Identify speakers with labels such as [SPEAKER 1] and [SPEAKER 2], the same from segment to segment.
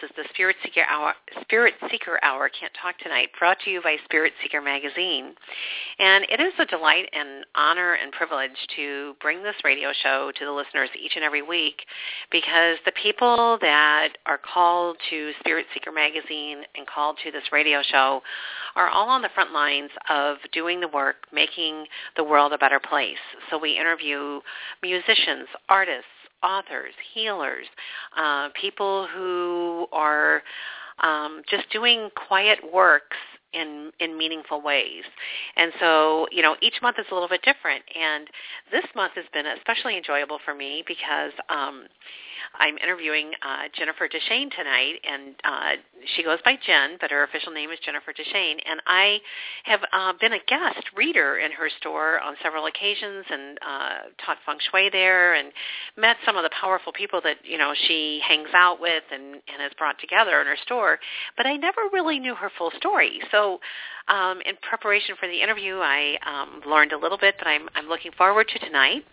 [SPEAKER 1] This is the Spirit Seeker Hour. Spirit Seeker Hour. Can't talk tonight. Brought to you by Spirit Seeker Magazine. And it is a delight and honor and privilege to bring this radio show to the listeners each and every week because the people that are called to Spirit Seeker Magazine and called to this radio show are all on the front lines of doing the work, making the world a better place. So we interview musicians, artists, authors, healers, uh, people who are um, just doing quiet works in in meaningful ways. And so, you know, each month is a little bit different. And this month has been especially enjoyable for me because um, I'm interviewing uh, Jennifer Deschene tonight, and uh, she goes by Jen, but her official name is Jennifer Deschene. And I have uh, been a guest reader in her store on several occasions, and uh, taught feng shui there, and met some of the powerful people that you know she hangs out with and, and has brought together in her store. But I never really knew her full story, so um, in preparation for the interview, I um, learned a little bit that I'm, I'm looking forward to tonight.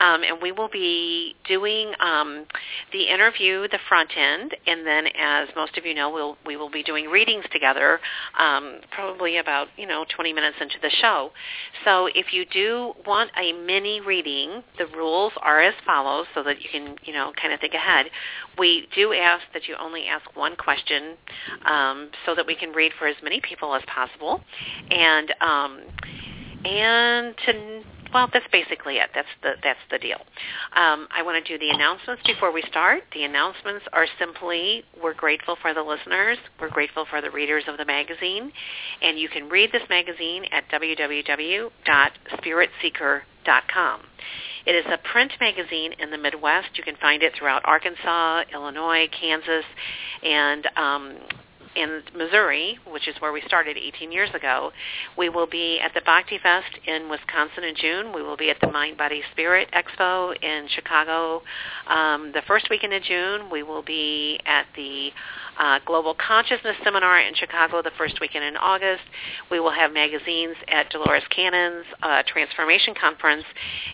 [SPEAKER 1] Um, and we will be doing um, the interview, the front end, and then, as most of you know, we'll, we will be doing readings together, um, probably about you know 20 minutes into the show. So if you do want a mini reading, the rules are as follows, so that you can you know kind of think ahead. We do ask that you only ask one question, um, so that we can read for as many people as possible, and um, and to well, that's basically it. That's the that's the deal. Um, I want to do the announcements before we start. The announcements are simply we're grateful for the listeners. We're grateful for the readers of the magazine, and you can read this magazine at www.spiritseeker.com. It is a print magazine in the Midwest. You can find it throughout Arkansas, Illinois, Kansas, and um, in Missouri, which is where we started 18 years ago. We will be at the Bhakti Fest in Wisconsin in June. We will be at the Mind Body Spirit Expo in Chicago um, the first weekend in June. We will be at the uh, Global Consciousness Seminar in Chicago the first weekend in August. We will have magazines at Dolores Cannon's uh, Transformation Conference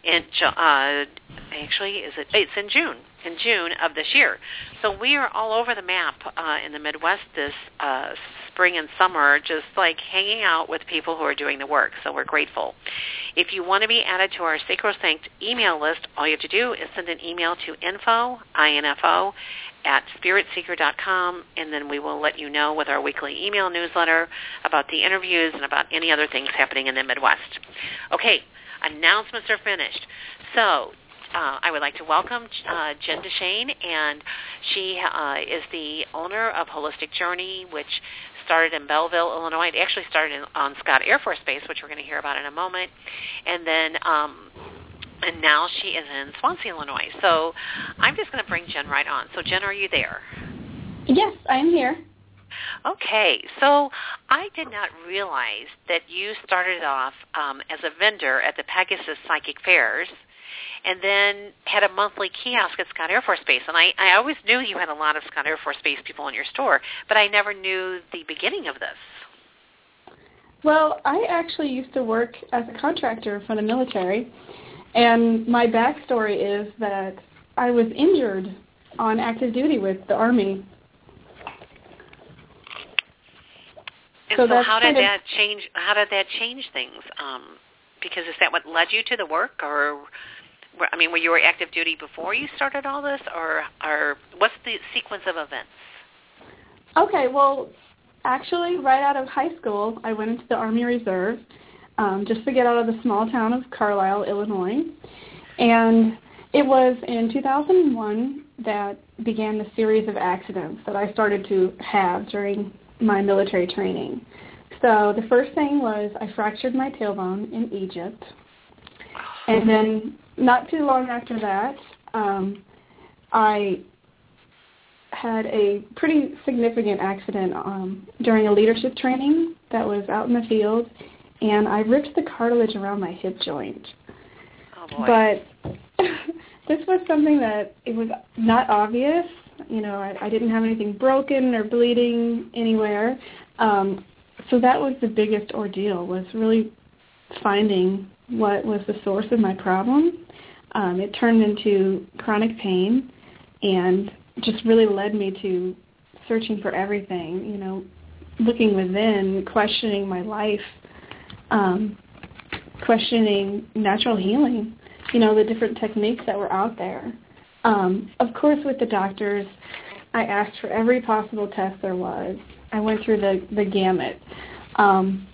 [SPEAKER 1] in uh, actually is it it's in June in June of this year. So we are all over the map uh, in the Midwest this uh, spring and summer, just like hanging out with people who are doing the work. So we're grateful. If you want to be added to our Sacrosanct email list, all you have to do is send an email to info, info, at spiritseeker.com, and then we will let you know with our weekly email newsletter about the interviews and about any other things happening in the Midwest. Okay, announcements are finished. So uh, I would like to welcome uh, Jen Deschene, and she uh, is the owner of Holistic Journey, which started in Belleville, Illinois. It actually started in, on Scott Air Force Base, which we're going to hear about in a moment, and then um, and now she is in Swansea, Illinois. So I'm just going to bring Jen right on. So Jen, are you there?
[SPEAKER 2] Yes, I'm here.
[SPEAKER 1] Okay, so I did not realize that you started off um, as a vendor at the Pegasus Psychic Fairs and then had a monthly kiosk at Scott Air Force Base. And I, I always knew you had a lot of Scott Air Force Base people in your store, but I never knew the beginning of this.
[SPEAKER 2] Well, I actually used to work as a contractor for the military, and my backstory is that I was injured on active duty with the Army.
[SPEAKER 1] And so, so how did that change? How did that change things? Um, because is that what led you to the work, or I mean, were you active duty before you started all this, or or what's the sequence of events?
[SPEAKER 2] Okay, well, actually, right out of high school, I went into the Army Reserve um, just to get out of the small town of Carlisle, Illinois, and it was in 2001 that began the series of accidents that I started to have during my military training. So the first thing was I fractured my tailbone in Egypt. And then not too long after that, um, I had a pretty significant accident um, during a leadership training that was out in the field, and I ripped the cartilage around my hip joint.
[SPEAKER 1] Oh boy.
[SPEAKER 2] But this was something that it was not obvious. You know, I, I didn't have anything broken or bleeding anywhere. Um, so that was the biggest ordeal was really finding what was the source of my problem. Um, it turned into chronic pain and just really led me to searching for everything, you know, looking within, questioning my life, um, questioning natural healing, you know, the different techniques that were out there. Um, of course, with the doctors, I asked for every possible test there was. I went through the, the gamut. Um,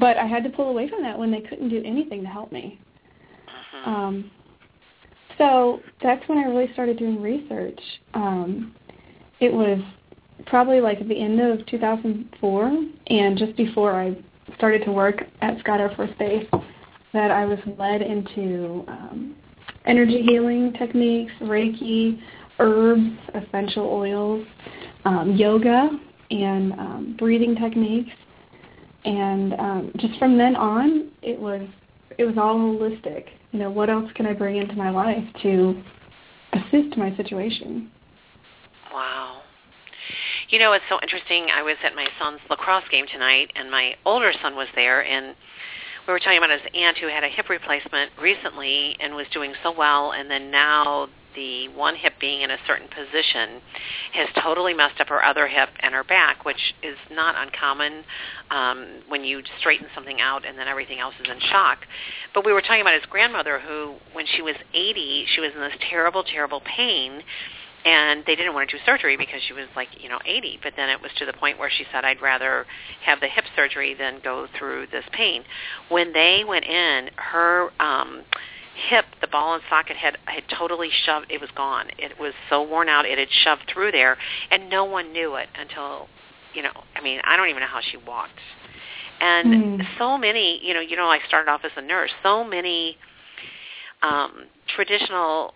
[SPEAKER 2] but I had to pull away from that when they couldn't do anything to help me.
[SPEAKER 1] Mhm.
[SPEAKER 2] Um, so that's when I really started doing research. Um, it was probably like at the end of 2004 and just before I started to work at Scott Air Force Base that I was led into um, energy healing techniques, Reiki, herbs, essential oils, um, yoga, and um, breathing techniques. And um, just from then on, it was it was all holistic. You know, what else can I bring into my life to assist my situation?
[SPEAKER 1] Wow. You know, it's so interesting. I was at my son's lacrosse game tonight, and my older son was there, and we were talking about his aunt who had a hip replacement recently and was doing so well, and then now the one hip being in a certain position has totally messed up her other hip and her back, which is not uncommon um, when you straighten something out and then everything else is in shock. But we were talking about his grandmother who, when she was 80, she was in this terrible, terrible pain and they didn't want to do surgery because she was like you know 80 but then it was to the point where she said I'd rather have the hip surgery than go through this pain when they went in her um hip the ball and socket had had totally shoved it was gone. It was so worn out it had shoved through there and no one knew it until you know I mean I don't even know how she walked. And
[SPEAKER 2] Mm.
[SPEAKER 1] so many you know you know I started off as a nurse so many um traditional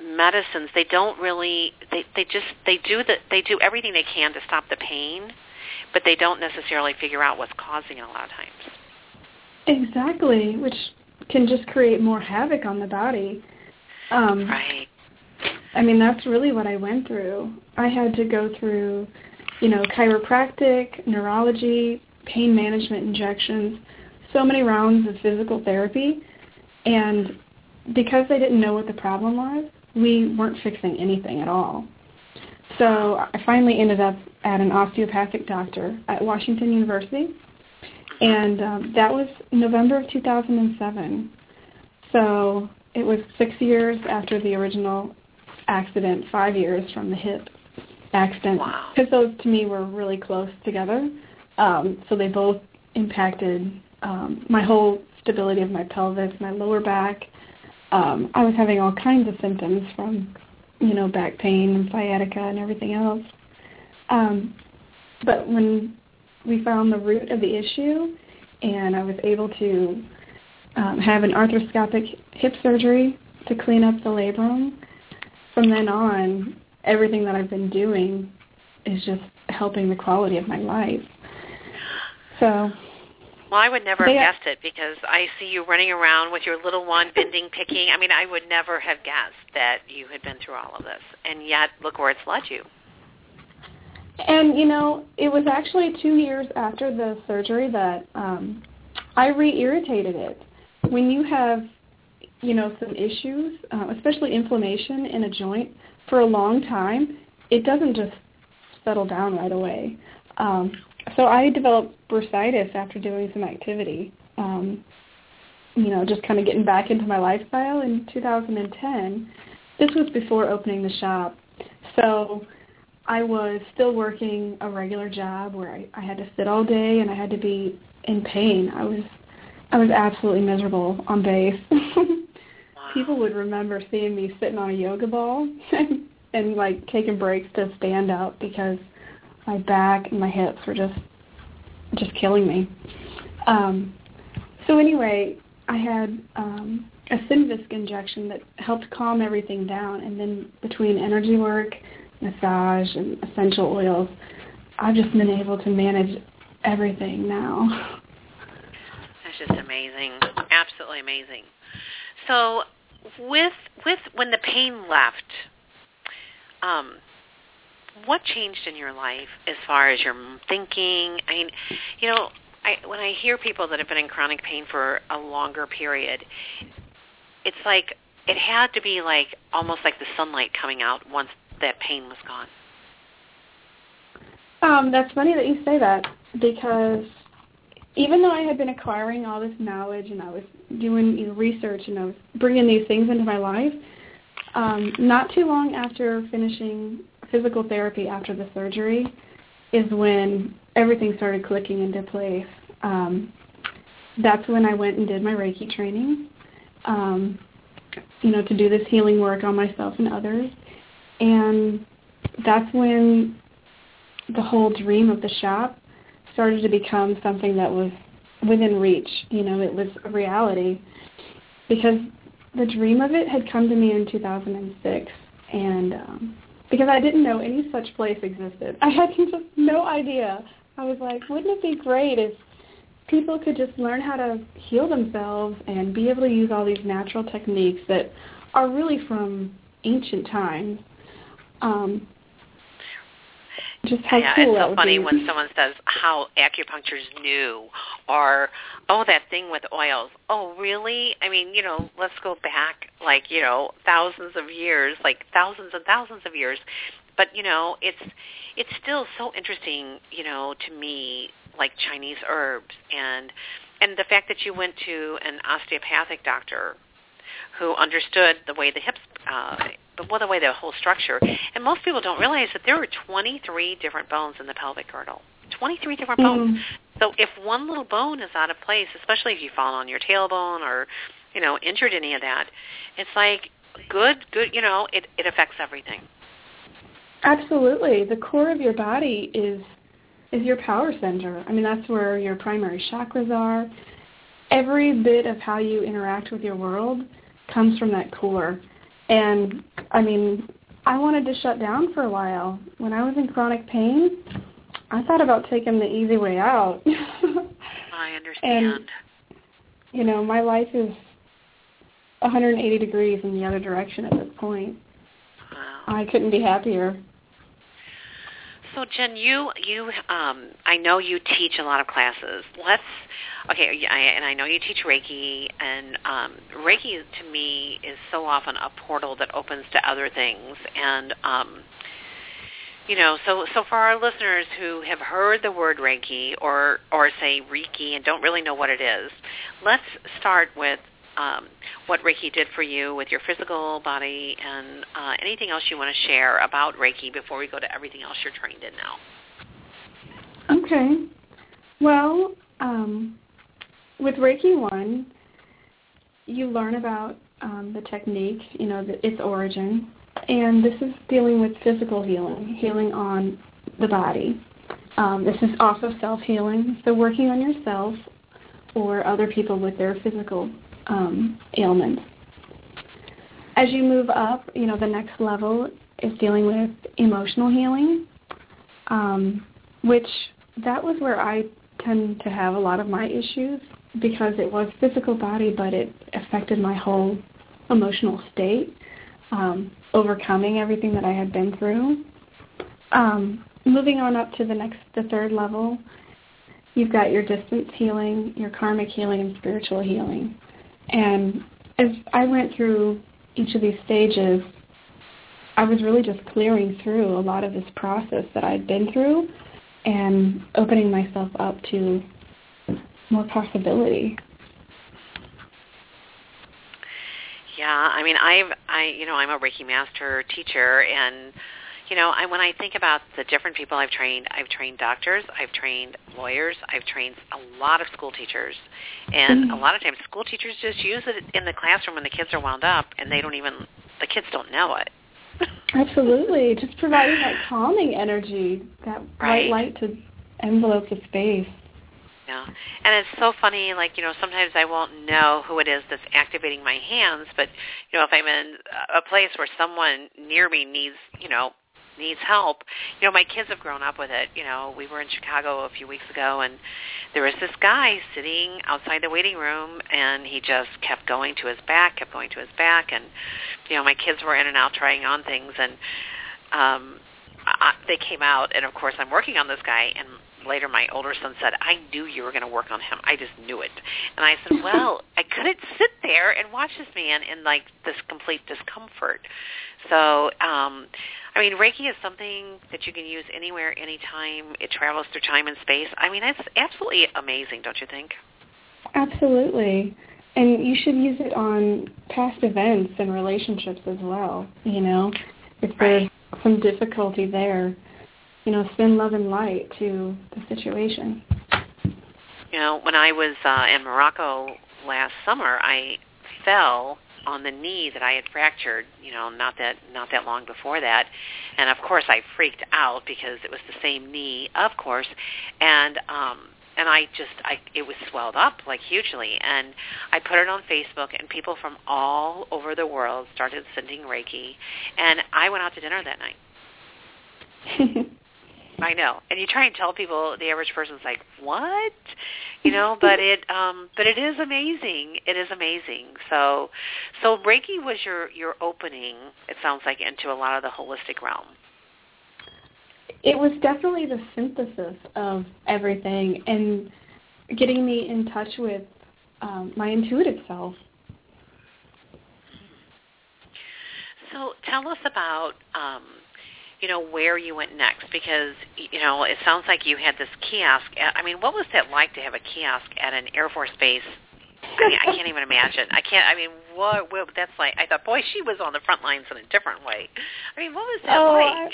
[SPEAKER 1] medicines they don't really they they just they do the they do everything they can to stop the pain but they don't necessarily figure out what's causing it a lot of times.
[SPEAKER 2] Exactly, which can just create more havoc on the body. Um,
[SPEAKER 1] right
[SPEAKER 2] I mean, that's really what I went through. I had to go through, you know, chiropractic, neurology, pain management injections, so many rounds of physical therapy. And because they didn't know what the problem was, we weren't fixing anything at all. So I finally ended up at an osteopathic doctor at Washington University. And um, that was November of 2007. So it was six years after the original accident, five years from the hip accident.
[SPEAKER 1] Wow.
[SPEAKER 2] Because those to me were really close together. Um, so they both impacted um, my whole stability of my pelvis, my lower back. Um, I was having all kinds of symptoms from, you know, back pain and sciatica and everything else. Um, but when we found the root of the issue, and I was able to um, have an arthroscopic hip surgery to clean up the labrum. From then on, everything that I've been doing is just helping the quality of my life. So,
[SPEAKER 1] well I would never have guessed it because I see you running around with your little one bending picking I mean I would never have guessed that you had been through all of this and yet look where it's led you
[SPEAKER 2] and you know, it was actually two years after the surgery that um, I re-irritated it. When you have, you know, some issues, uh, especially inflammation in a joint for a long time, it doesn't just settle down right away. Um, so I developed bursitis after doing some activity. Um, you know, just kind of getting back into my lifestyle in 2010. This was before opening the shop. So I was still working a regular job where I, I had to sit all day and I had to be in pain. I was I was absolutely miserable on base. People would remember seeing me sitting on a yoga ball and, and like taking breaks to stand up because my back and my hips were just just killing me. Um, so anyway, I had um, a Synvisc injection that helped calm everything down, and then between energy work, massage, and essential oils, I've just been able to manage everything now.
[SPEAKER 1] That's just amazing, absolutely amazing. So, with with when the pain left, um, what changed in your life as far as your thinking? I mean, you know, I, when I hear people that have been in chronic pain for a longer period, it's like it had to be like almost like the sunlight coming out once that pain was gone.
[SPEAKER 2] Um, that's funny that you say that because even though I had been acquiring all this knowledge and I was doing you know, research and I was bringing these things into my life, um, not too long after finishing physical therapy after the surgery is when everything started clicking into place. Um, that's when I went and did my Reiki training, um, you know, to do this healing work on myself and others. And that's when the whole dream of the shop started to become something that was within reach. You know, it was a reality because the dream of it had come to me in 2006, and um, because I didn't know any such place existed, I had just no idea. I was like, wouldn't it be great if people could just learn how to heal themselves and be able to use all these natural techniques that are really from ancient times. Um, just how
[SPEAKER 1] yeah,
[SPEAKER 2] cool
[SPEAKER 1] it's so funny
[SPEAKER 2] be.
[SPEAKER 1] when someone says how acupuncture's new, or oh that thing with oils. Oh really? I mean, you know, let's go back like you know thousands of years, like thousands and thousands of years. But you know, it's it's still so interesting, you know, to me, like Chinese herbs and and the fact that you went to an osteopathic doctor who understood the way the hips uh, well, the way the whole structure. And most people don't realize that there are 23 different bones in the pelvic girdle. 23 different bones.
[SPEAKER 2] Mm.
[SPEAKER 1] So if one little bone is out of place, especially if you fall on your tailbone or, you know, injured any of that, it's like good, good, you know, it, it affects everything.
[SPEAKER 2] Absolutely. The core of your body is is your power center. I mean, that's where your primary chakras are. Every bit of how you interact with your world comes from that core. And I mean, I wanted to shut down for a while. When I was in chronic pain, I thought about taking the easy way out.
[SPEAKER 1] I understand.
[SPEAKER 2] And, you know, my life is 180 degrees in the other direction at this point.
[SPEAKER 1] Wow.
[SPEAKER 2] I couldn't be happier.
[SPEAKER 1] So Jen, you you um I know you teach a lot of classes. Let's okay, I, and I know you teach Reiki, and um, Reiki to me is so often a portal that opens to other things, and um, you know, so so for our listeners who have heard the word Reiki or or say Reiki and don't really know what it is, let's start with um, what Reiki did for you with your physical body and uh, anything else you want to share about Reiki before we go to everything else you're trained in now.
[SPEAKER 2] Okay. Well, um, with Reiki 1, you learn about um, the technique, you know, the, its origin, and this is dealing with physical healing, healing on the body. Um, this is also self-healing, so working on yourself or other people with their physical um. As you move up, you know, the next level is dealing with emotional healing, um, which that was where I tend to have a lot of my issues because it was physical body, but it affected my whole emotional state, um, overcoming everything that I had been through. Um, moving on up to the next, the third level, you've got your distance healing, your karmic healing, and spiritual healing. And as I went through each of these stages, I was really just clearing through a lot of this process that I'd been through and opening myself up to more possibility.
[SPEAKER 1] Yeah, I mean, I've I you know I'm a Reiki master teacher, and you know I when I think about the different people I've trained, I've trained doctors, I've trained lawyers, I've trained a lot of school teachers, and
[SPEAKER 2] Mm.
[SPEAKER 1] a lot of times school teachers just use it in the classroom when the kids are wound up, and they don't even the kids don't know it.
[SPEAKER 2] Absolutely, just providing that calming energy, that
[SPEAKER 1] Right.
[SPEAKER 2] white light to envelope the space.
[SPEAKER 1] Yeah, and it's so funny. Like you know, sometimes I won't know who it is that's activating my hands, but you know, if I'm in a place where someone near me needs, you know, needs help. You know, my kids have grown up with it. You know, we were in Chicago a few weeks ago, and there was this guy sitting outside the waiting room, and he just kept going to his back, kept going to his back, and you know, my kids were in and out trying on things, and um, I, they came out, and of course, I'm working on this guy, and later my older son said, I knew you were going to work on him. I just knew it. And I said, well, I couldn't sit there and watch this man in like this complete discomfort. So, um, I mean, Reiki is something that you can use anywhere, anytime. It travels through time and space. I mean, it's absolutely amazing, don't you think?
[SPEAKER 2] Absolutely. And you should use it on past events and relationships as well, you know, if there's
[SPEAKER 1] Right.
[SPEAKER 2] some difficulty there you know, spin love and light to the situation.
[SPEAKER 1] You know, when I was uh, in Morocco last summer, I fell on the knee that I had fractured, you know, not that not that long before that. And of course I freaked out because it was the same knee, of course. And um and I just I it was swelled up like hugely and I put it on Facebook and people from all over the world started sending Reiki and I went out to dinner that night. I know. And you try and tell people the average person's like, "What?" You know, but it um but it is amazing. It is amazing. So so Reiki was your your opening, it sounds like, into a lot of the holistic realm.
[SPEAKER 2] It was definitely the synthesis of everything and getting me in touch with um, my intuitive self.
[SPEAKER 1] So tell us about um you know where you went next because you know it sounds like you had this kiosk. I mean, what was that like to have a kiosk at an Air Force base? I mean, I can't even imagine. I can't. I mean, what? what that's like. I thought, boy, she was on the front lines in a different way. I mean, what was that
[SPEAKER 2] oh,
[SPEAKER 1] like?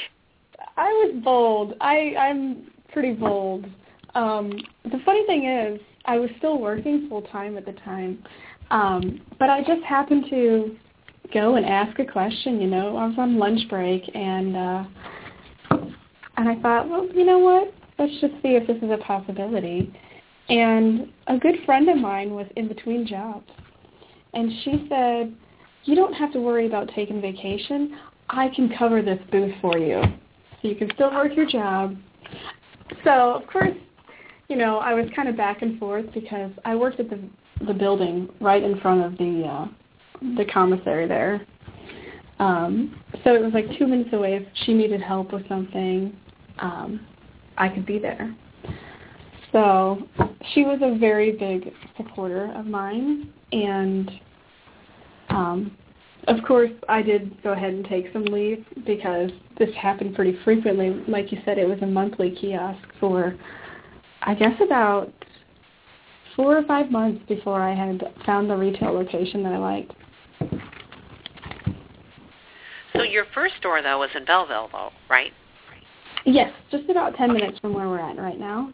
[SPEAKER 2] I, I was bold. I I'm pretty bold. Um, the funny thing is, I was still working full time at the time, um, but I just happened to go and ask a question. You know, I was on lunch break, and uh, and I thought, well, you know what? Let's just see if this is a possibility. And a good friend of mine was in between jobs, and she said, "You don't have to worry about taking vacation. I can cover this booth for you, so you can still work your job." So of course, you know, I was kind of back and forth because I worked at the the building right in front of the uh, the commissary there. Um, so it was like two minutes away. If she needed help with something, um, I could be there. So she was a very big supporter of mine, and um, of course I did go ahead and take some leave because this happened pretty frequently. Like you said, it was a monthly kiosk for, I guess, about four or five months before I had found the retail location that I liked.
[SPEAKER 1] So your first store though was in Belleville, though, right?
[SPEAKER 2] Yes, just about 10 minutes from where we're at right now.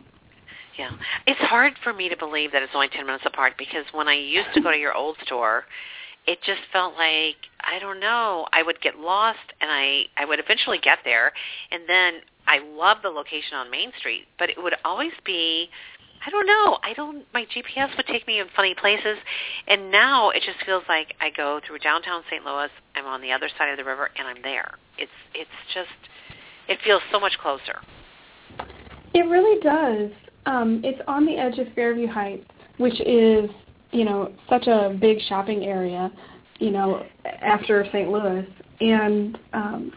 [SPEAKER 1] Yeah. It's hard for me to believe that it's only 10 minutes apart because when I used to go to your old store, it just felt like I don't know, I would get lost and I I would eventually get there and then I love the location on Main Street, but it would always be I don't know. I don't. My GPS would take me in funny places, and now it just feels like I go through downtown St. Louis. I'm on the other side of the river, and I'm there. It's it's just it feels so much closer.
[SPEAKER 2] It really does. Um, it's on the edge of Fairview Heights, which is you know such a big shopping area. You know, after St. Louis, and um,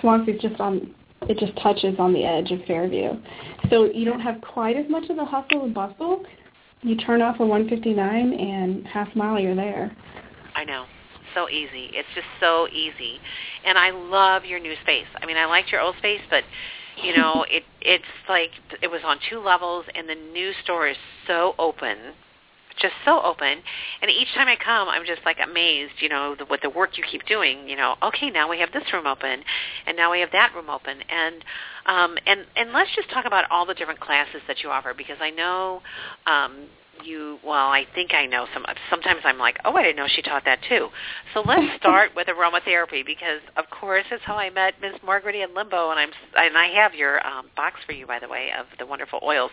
[SPEAKER 2] Swansea's just on it just touches on the edge of Fairview. So you don't have quite as much of the hustle and bustle. You turn off a 159 and half mile you're there.
[SPEAKER 1] I know. So easy. It's just so easy. And I love your new space. I mean, I liked your old space, but you know, it it's like it was on two levels and the new store is so open just so open. And each time i come i'm just like amazed you know the, with the work you keep doing you know okay now we have this room open and now we have that room open. And um and and let's just talk about all the different classes that you offer because i know um you well i think i know some sometimes i'm like oh i didn't know she taught that too so let's start with aromatherapy because of course it's how i met ms margaret ann limbo and i'm and i have your um, box for you by the way of the wonderful oils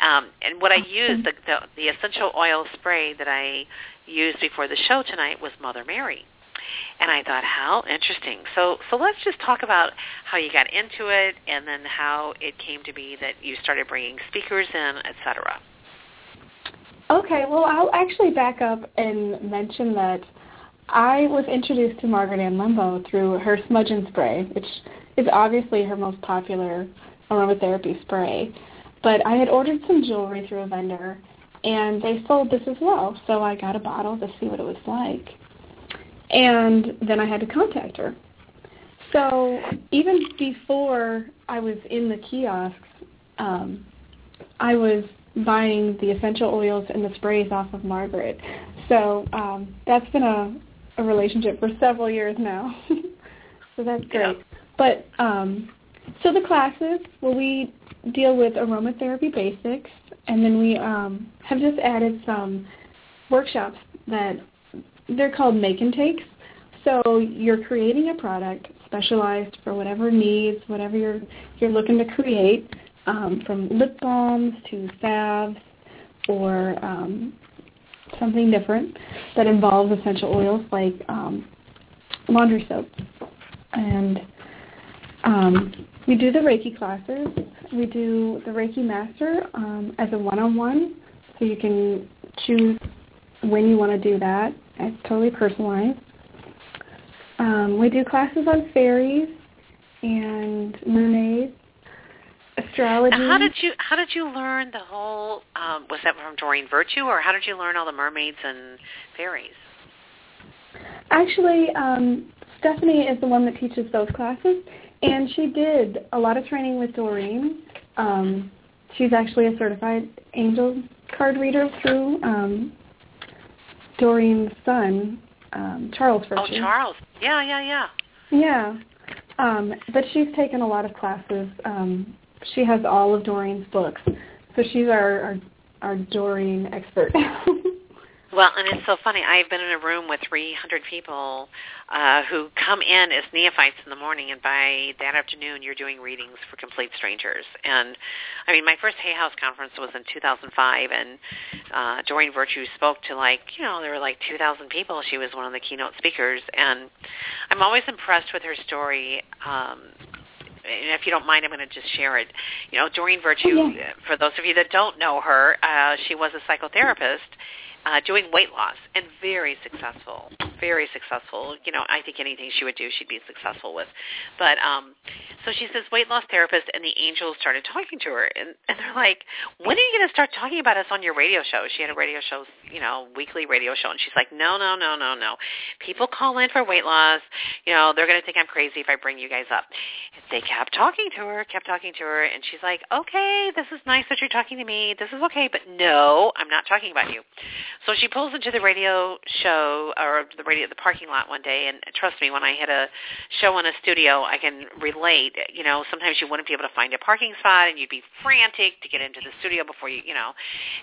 [SPEAKER 1] um, and what i used the, the the essential oil spray that i used before the show tonight was mother mary and I thought, how interesting. So, so let's just talk about how you got into it, and then how it came to be that you started bringing speakers in, etc.
[SPEAKER 2] Okay, well, I'll actually back up and mention that I was introduced to Margaret Ann Limbo through her Smudge and Spray, which is obviously her most popular aromatherapy spray. But I had ordered some jewelry through a vendor, and they sold this as well, so I got a bottle to see what it was like. And then I had to contact her. So even before I was in the kiosks, um, I was buying the essential oils and the sprays off of Margaret. So um, that's been a, a relationship for several years now. so that's great.
[SPEAKER 1] Yeah.
[SPEAKER 2] But um, so the classes, well, we deal with aromatherapy basics, and then we um, have just added some workshops that they're called make and takes. So you're creating a product specialized for whatever needs, whatever you're you're looking to create, um, from lip balms to salves or um, something different that involves essential oils like um, laundry soap. And um, we do the Reiki classes. We do the Reiki Master um, as a one-on-one, so you can choose when you want to do that. It's totally personalized. Um, we do classes on fairies and mermaids astrology.
[SPEAKER 1] Now, how did you how did you learn the whole? Um, was that from Doreen Virtue, or how did you learn all the mermaids and fairies?
[SPEAKER 2] Actually, um, Stephanie is the one that teaches those classes, and she did a lot of training with Doreen. Um, she's actually a certified angel card reader through um, Doreen's son, um, Charles Virtue.
[SPEAKER 1] Oh, Charles. Yeah, yeah, yeah.
[SPEAKER 2] Yeah. Um, but she's taken a lot of classes um, she has all of Doreen's books, so she's our our, our Doreen expert.
[SPEAKER 1] Well, and it's so funny. I've been in a room with 300 people uh, who come in as neophytes in the morning, and by that afternoon, you're doing readings for complete strangers. And I mean, my first Hay House conference was in 2005, and uh, Doreen Virtue spoke to like, you know, there were like 2,000 people. She was one of the keynote speakers, and I'm always impressed with her story. Um, and if you don't mind, I'm going to just share it. You know, Doreen Virtue,
[SPEAKER 2] oh, yeah.
[SPEAKER 1] for those of you that don't know her, uh, she was a psychotherapist uh, doing weight loss and very successful, very successful. You know, I think anything she would do, she'd be successful with. But um, so she says weight loss therapist, and the angels started talking to her, and, and they're like, "When are you going to start talking about us on your radio show?" She had a radio show, you know, weekly radio show, and she's like, "No, no, no, no, no. People call in for weight loss. You know, they're going to think I'm crazy if I bring you guys up." And They kept talking to her, kept talking to her, and she's like, "Okay, this is nice that you're talking to me. This is okay, but no, I'm not talking about you." So she pulls into the radio show or the radio the parking lot one day, and trust me, when I had a show in a studio, I can relate. You know, sometimes you wouldn't be able to find a parking spot, and you'd be frantic to get into the studio before you, you know,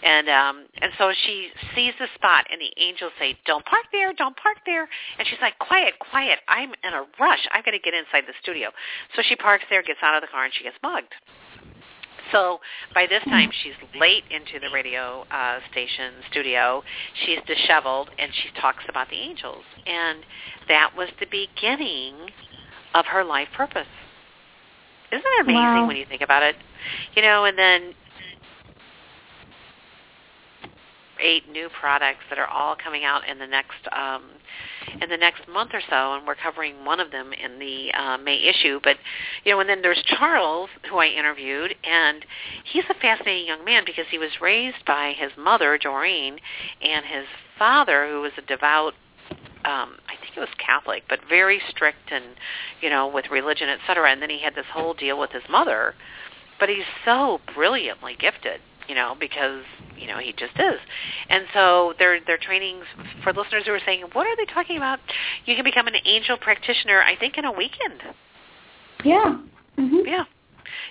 [SPEAKER 1] and um, and so she sees the spot, and the angels say, "Don't park there, don't park there," and she's like, "Quiet, quiet! I'm in a rush. I've got to get inside the studio." So she parks there, gets out of the car, and she gets mugged. So by this time, she's late into the radio uh, station studio. She's disheveled, and she talks about the angels. And that was the beginning of her life purpose. Isn't it amazing
[SPEAKER 2] Wow.
[SPEAKER 1] when you think about it? You know, and then eight new products that are all coming out in the next um, in the next month or so, and we're covering one of them in the uh, May issue. But you know, and then there's Charles, who I interviewed, and he's a fascinating young man because he was raised by his mother Doreen and his father, who was a devout. Um, I think it was Catholic, but very strict and, you know, with religion, et cetera. And then he had this whole deal with his mother, but he's so brilliantly gifted you know, because you know he just is. And so they're they're trainings for listeners who are saying, "What are they talking about?" You can become an angel practitioner, I think, in a weekend.
[SPEAKER 2] yeah. hmm
[SPEAKER 1] Yeah,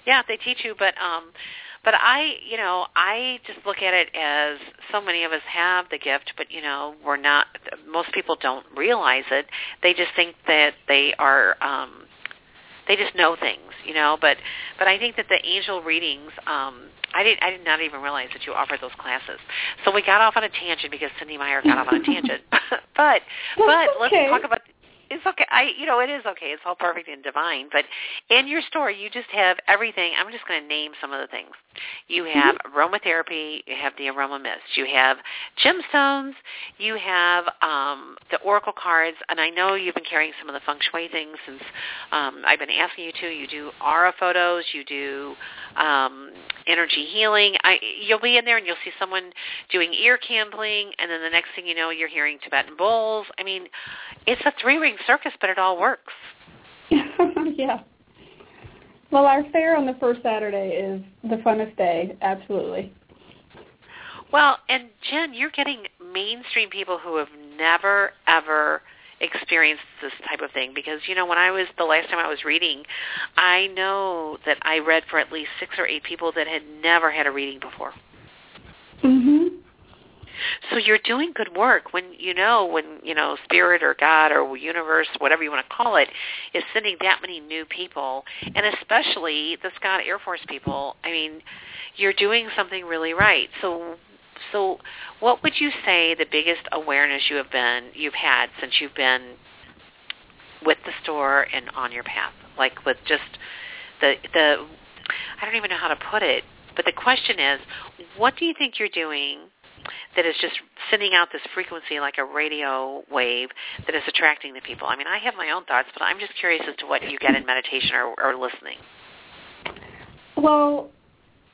[SPEAKER 1] yeah, they teach you. But um, but I, you know, I just look at it as so many of us have the gift, but you know, we're not. Most people don't realize it. They just think that they are. um they just know things, you know. But but I think that the angel readings, um, I did I did not even realize that you offered those classes. So we got off on a tangent because Cynde Meyer got off on a tangent. but but let's talk about it's okay. I you know it is okay. It's all perfect and divine. But in your store, you just have everything. I'm just going to name some of the things. You have aromatherapy. You have the aroma mist. You have gemstones. You have um, the oracle cards. And I know you've been carrying some of the feng shui things since um, I've been asking you to. You do aura photos. You do um, energy healing. I, you'll be in there and you'll see someone doing ear candling, and then the next thing you know, you're hearing Tibetan bowls. I mean, it's a three-ring circus, but it all works.
[SPEAKER 2] yeah. Well, our fair on the first Saturday is the funnest day, absolutely.
[SPEAKER 1] Well, and Jen, you're getting mainstream people who have never ever experienced this type of thing because you know when I was the last time I was reading, I know that I read for at least 6 or 8 people that had never had a reading before.
[SPEAKER 2] Mhm.
[SPEAKER 1] So you're doing good work when you know when you know spirit or God or universe, whatever you want to call it, is sending that many new people, and especially the Scott Air Force people. I mean, you're doing something really right. So, so what would you say the biggest awareness you have been you've had since you've been with the store and on your path, like with just the the I don't even know how to put it, but the question is, what do you think you're doing that is just sending out this frequency like a radio wave that is attracting the people? I mean, I have my own thoughts, but I'm just curious as to what you get in meditation or, or listening.
[SPEAKER 2] Well,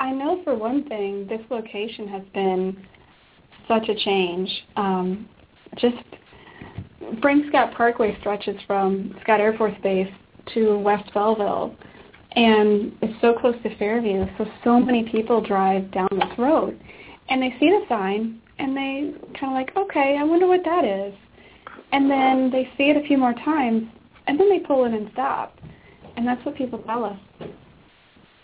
[SPEAKER 2] I know for one thing, this location has been such a change. Um, just Frank Scott Parkway stretches from Scott Air Force Base to West Belleville, and it's so close to Fairview, so so many people drive down this road, and they see the sign, and they kind of like, okay, I wonder what that is, and then they see it a few more times, and then they pull in and stop, and that's what people tell us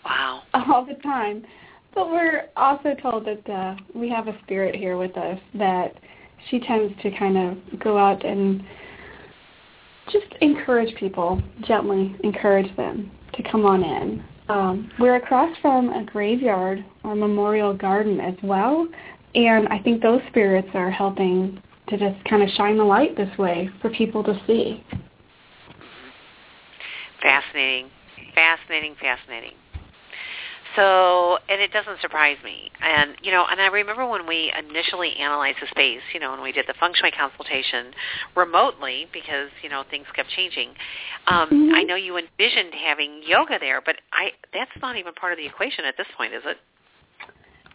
[SPEAKER 1] Wow.
[SPEAKER 2] all the time. But we're also told that uh, we have a spirit here with us that she tends to kind of go out and just encourage people, gently encourage them to come on in. Um, we're across from a graveyard or memorial garden as well, and I think those spirits are helping to just kind of shine the light this way for people to see.
[SPEAKER 1] Fascinating. Fascinating, fascinating. So, and it doesn't surprise me. And, you know, and I remember when we initially analyzed the space, you know, when we did the feng shui consultation remotely because, you know, things kept changing. Um,
[SPEAKER 2] Mhm.
[SPEAKER 1] I know you envisioned having yoga there, but I that's not even part of the equation at this point, is it?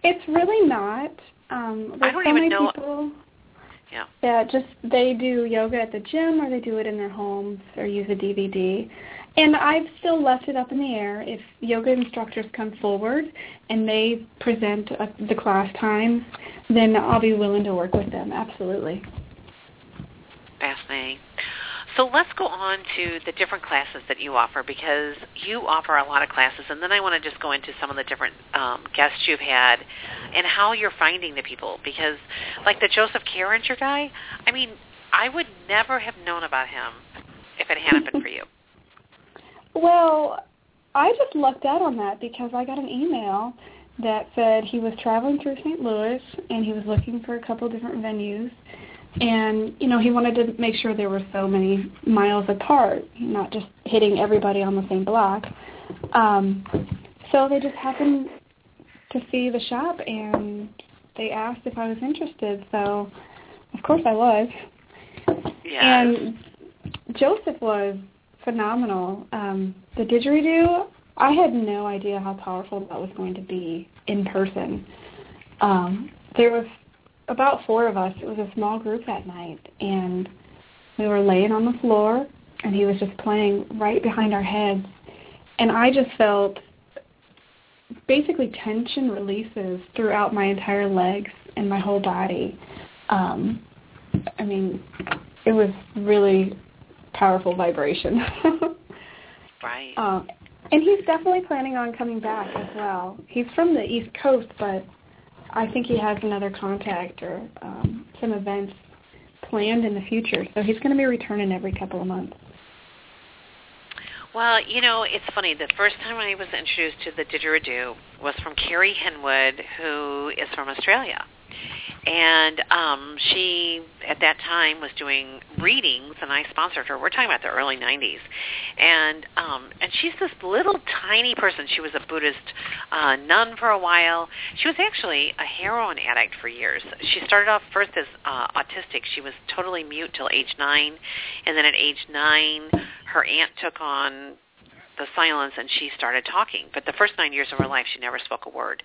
[SPEAKER 2] It's really not. Um, there's
[SPEAKER 1] I don't
[SPEAKER 2] so
[SPEAKER 1] even
[SPEAKER 2] many
[SPEAKER 1] know-
[SPEAKER 2] people
[SPEAKER 1] Yeah.
[SPEAKER 2] that just they do yoga at the gym or they do it in their homes or use a DVD. And I've still left it up in the air. If yoga instructors come forward and they present uh the class times, then I'll be willing to work with them. Absolutely.
[SPEAKER 1] Fascinating. So let's go on to the different classes that you offer because you offer a lot of classes, and then I want to just go into some of the different um, guests you've had and how you're finding the people. Because, like the Joseph Carringer guy, I mean, I would never have known about him if it hadn't been for you.
[SPEAKER 2] Well, I just lucked out on that because I got an email that said he was traveling through St. Louis and he was looking for a couple different venues. And, you know, he wanted to make sure there were so many miles apart, not just hitting everybody on the same block. Um, so they just happened to see the shop and they asked if I was interested. So, of course I was.
[SPEAKER 1] Yeah.
[SPEAKER 2] And Joseph was phenomenal. Um, the didgeridoo, I had no idea how powerful that was going to be in person. Um, there was about four of us. It was a small group that night, and we were laying on the floor, and he was just playing right behind our heads. And I just felt basically tension releases throughout my entire legs and my whole body. Um, I mean, it was really powerful vibration.
[SPEAKER 1] right.
[SPEAKER 2] um, And he's definitely planning on coming back as well. He's from the East Coast, but I think he has another contact or um, some events planned in the future. So he's going to be returning every couple of months.
[SPEAKER 1] Well, you know, it's funny. The first time I was introduced to the didgeridoo was from Carrie Henwood, who is from Australia and um she at that time was doing readings and I sponsored her. We're talking about the early 90s. And um and she's this little tiny person. She was a Buddhist uh nun for a while. She was actually a heroin addict for years. She started off first as uh autistic. She was totally mute till age 9 and then at age 9 her aunt took on the silence and she started talking. But the first nine years of her life, she never spoke a word,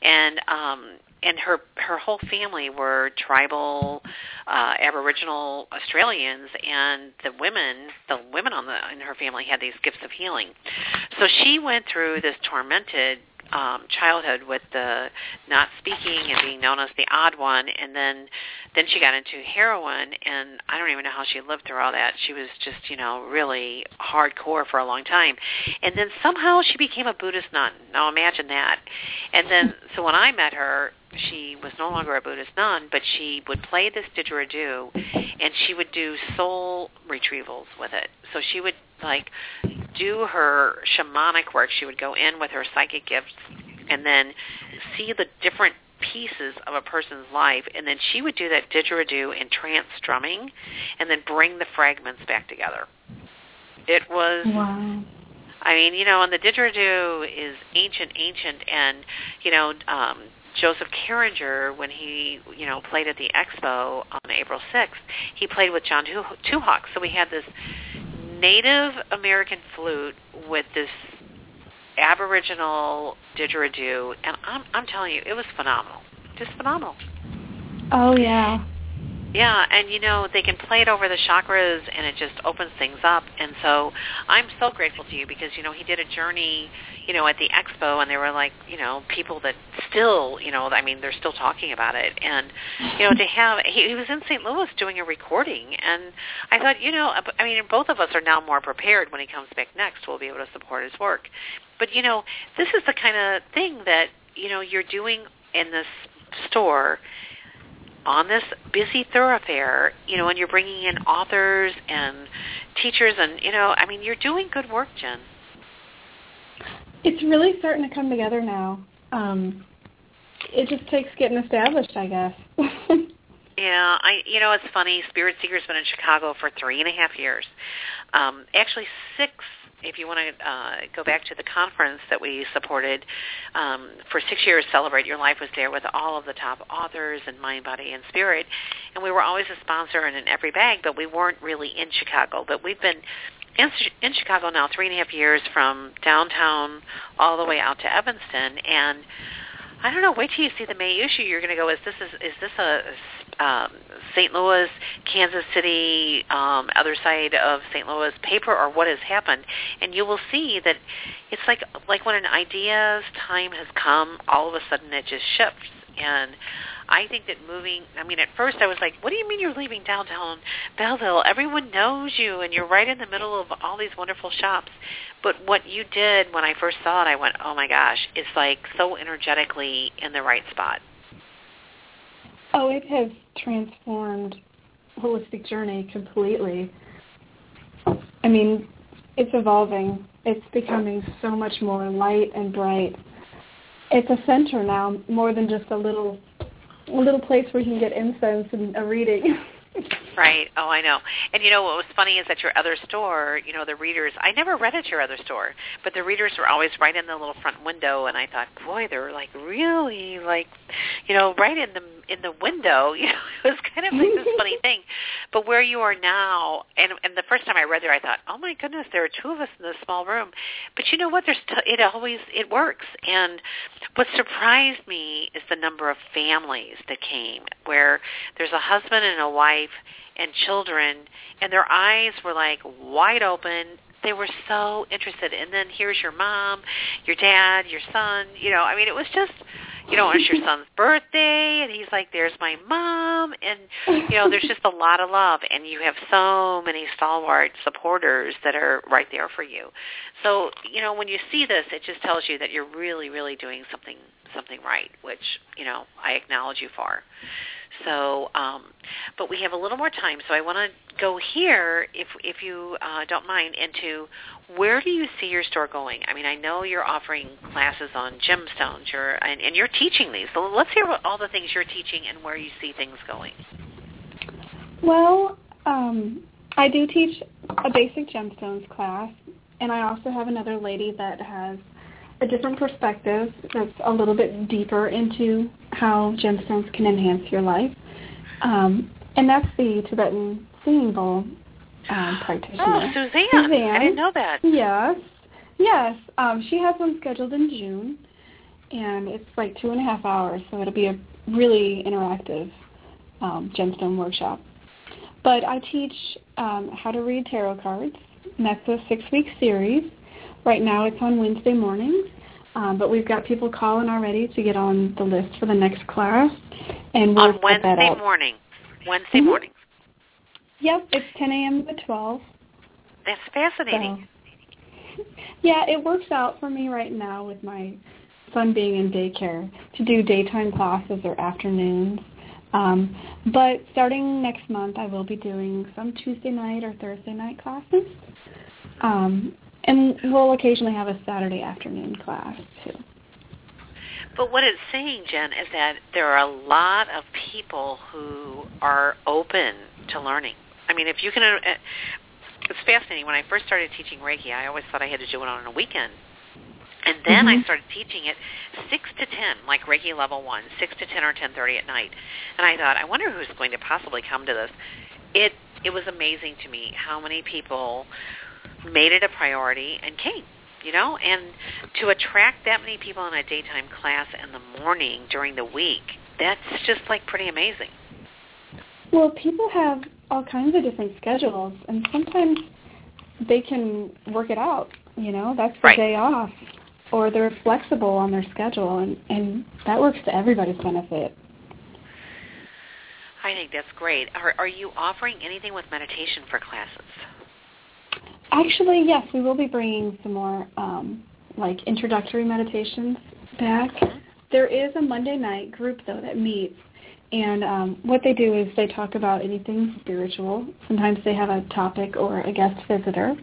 [SPEAKER 1] and um, and her her whole family were tribal, uh, Aboriginal Australians, and the women, the women on the in her family had these gifts of healing. So she went through this tormented um, childhood with the not speaking and being known as the odd one, and then then she got into heroin, and I don't even know how she lived through all that. She was just you know really hardcore for a long time, and then somehow she became a Buddhist nun. Now imagine that. And then so when I met her, she was no longer a Buddhist nun, but she would play this didgeridoo, and she would do soul retrievals with it. So she would like do her shamanic work. She would go in with her psychic gifts and then see the different pieces of a person's life, and then she would do that didgeridoo in trance drumming, and then bring the fragments back together. It was.
[SPEAKER 2] Wow.
[SPEAKER 1] I mean, you know, and the didgeridoo is ancient, ancient, and you know, um, Joseph Carringer, when he, you know, played at the Expo on April 6th, he played with John Hawks. So we had this Native American flute with this Aboriginal didgeridoo, and I'm I'm telling you, it was phenomenal, just phenomenal.
[SPEAKER 2] Oh yeah.
[SPEAKER 1] Yeah, and you know they can play it over the chakras, and it just opens things up. And so I'm so grateful to you because you know he did a journey, you know, at the expo, and there were like you know people that still, you know, I mean they're still talking about it, and you know to have he, he was in St. Louis doing a recording, and I thought, you know, I mean both of us are now more prepared when he comes back next. We'll be able to support his work, but you know this is the kind of thing that you know you're doing in this store on this busy thoroughfare, you know, and you're bringing in authors and teachers and, you know, I mean, you're doing good work, Jen.
[SPEAKER 2] It's really starting to come together now. Um, it just takes getting established, I guess.
[SPEAKER 1] yeah, I you know it's funny. Spirit Seeker's been in Chicago for three and a half years. Um, actually, six if you want to uh, go back to the conference that we supported um, for six years, Celebrate Your Life was there with all of the top authors and Mind, Body, and Spirit. And we were always a sponsor and in every bag, but we weren't really in Chicago. But we've been in, in Chicago now three and a half years from downtown all the way out to Evanston. And I don't know. Wait till you see the May issue. You're going to go, is this is, is this a um, St. Louis, Kansas City, um, other side of St. Louis paper, or what has happened? And you will see that it's like like when an idea's time has come, all of a sudden it just shifts. And I think that moving, I mean, at first I was like, what do you mean you're leaving downtown Belleville? Everyone knows you and you're right in the middle of all these wonderful shops. But what you did when I first saw it, I went, oh my gosh, it's like so energetically in the right spot.
[SPEAKER 2] Oh, it has transformed Holistic Journey completely. I mean, it's evolving. It's becoming so much more light and bright. It's a center now, more than just a little a little place where you can get incense and a reading.
[SPEAKER 1] Right. Oh, I know. And you know what was funny is that your other store, you know, the readers. I never read at your other store, but the readers were always right in the little front window, and I thought, boy, they're like really like, you know, right in the in the window. You know, it was kind of like this funny thing. But where you are now, and and the first time I read there, I thought, oh my goodness, there are two of us in this small room. But you know what? There's t- it always it works. And what surprised me is the number of families that came, where there's a husband and a wife and children, and their eyes were like wide open. They were so interested. And then here's your mom, your dad, your son. You know, I mean, it was just, you know, it's your son's birthday, and he's like, "There's my mom," and you know, there's just a lot of love, and you have so many stalwart supporters that are right there for you. So, you know, when you see this, it just tells you that you're really, really doing something something right, which you know I acknowledge you for. So, um, but we have a little more time, so I want to go here, if if you uh, don't mind, into where do you see your store going? I mean, I know you're offering classes on gemstones, you're and, and you're teaching these. So let's hear what, all the things you're teaching and where you see things going.
[SPEAKER 2] Well, um, I do teach a basic gemstones class, and I also have another lady that has a different perspective that's a little bit deeper into how gemstones can enhance your life. Um, and that's the Tibetan singing bowl um, practitioner.
[SPEAKER 1] Oh, Suzanne.
[SPEAKER 2] Suzanne. I
[SPEAKER 1] didn't know that.
[SPEAKER 2] Yes. Yes. Um, she has one scheduled in June, and it's like two and a half hours, so it'll be a really interactive um, gemstone workshop. But I teach um, how to read tarot cards, and that's a six-week series. Right now it's on Wednesday mornings, um, but we've got people calling already to get on the list for the next class. And we'll
[SPEAKER 1] on Wednesday morning. Wednesday
[SPEAKER 2] mm-hmm.
[SPEAKER 1] mornings.
[SPEAKER 2] Yep, it's 10 a.m. to 12.
[SPEAKER 1] That's fascinating.
[SPEAKER 2] So, yeah, it works out for me right now with my son being in daycare to do daytime classes or afternoons. Um, but starting next month, I will be doing some Tuesday night or Thursday night classes. Um, and we'll occasionally have a Saturday afternoon class too.
[SPEAKER 1] But what it's saying, Jen, is that there are a lot of people who are open to learning. I mean, if you can, uh, it's fascinating. When I first started teaching Reiki, I always thought I had to do it on a weekend. And then
[SPEAKER 2] mm-hmm.
[SPEAKER 1] I started teaching it six to ten, like Reiki level one, six to ten or ten thirty at night. And I thought, I wonder who's going to possibly come to this. It it was amazing to me how many people made it a priority and came you know and to attract that many people in a daytime class in the morning during the week that's just like pretty amazing
[SPEAKER 2] well people have all kinds of different schedules and sometimes they can work it out you know that's the
[SPEAKER 1] right.
[SPEAKER 2] day off or they're flexible on their schedule and and that works to everybody's benefit
[SPEAKER 1] I think that's great. Are, are you offering anything with meditation for classes?
[SPEAKER 2] Actually, yes, we will be bringing some more um, like introductory meditations back. There is a Monday night group though that meets, and um, what they do is they talk about anything spiritual. Sometimes they have a topic or a guest visitor,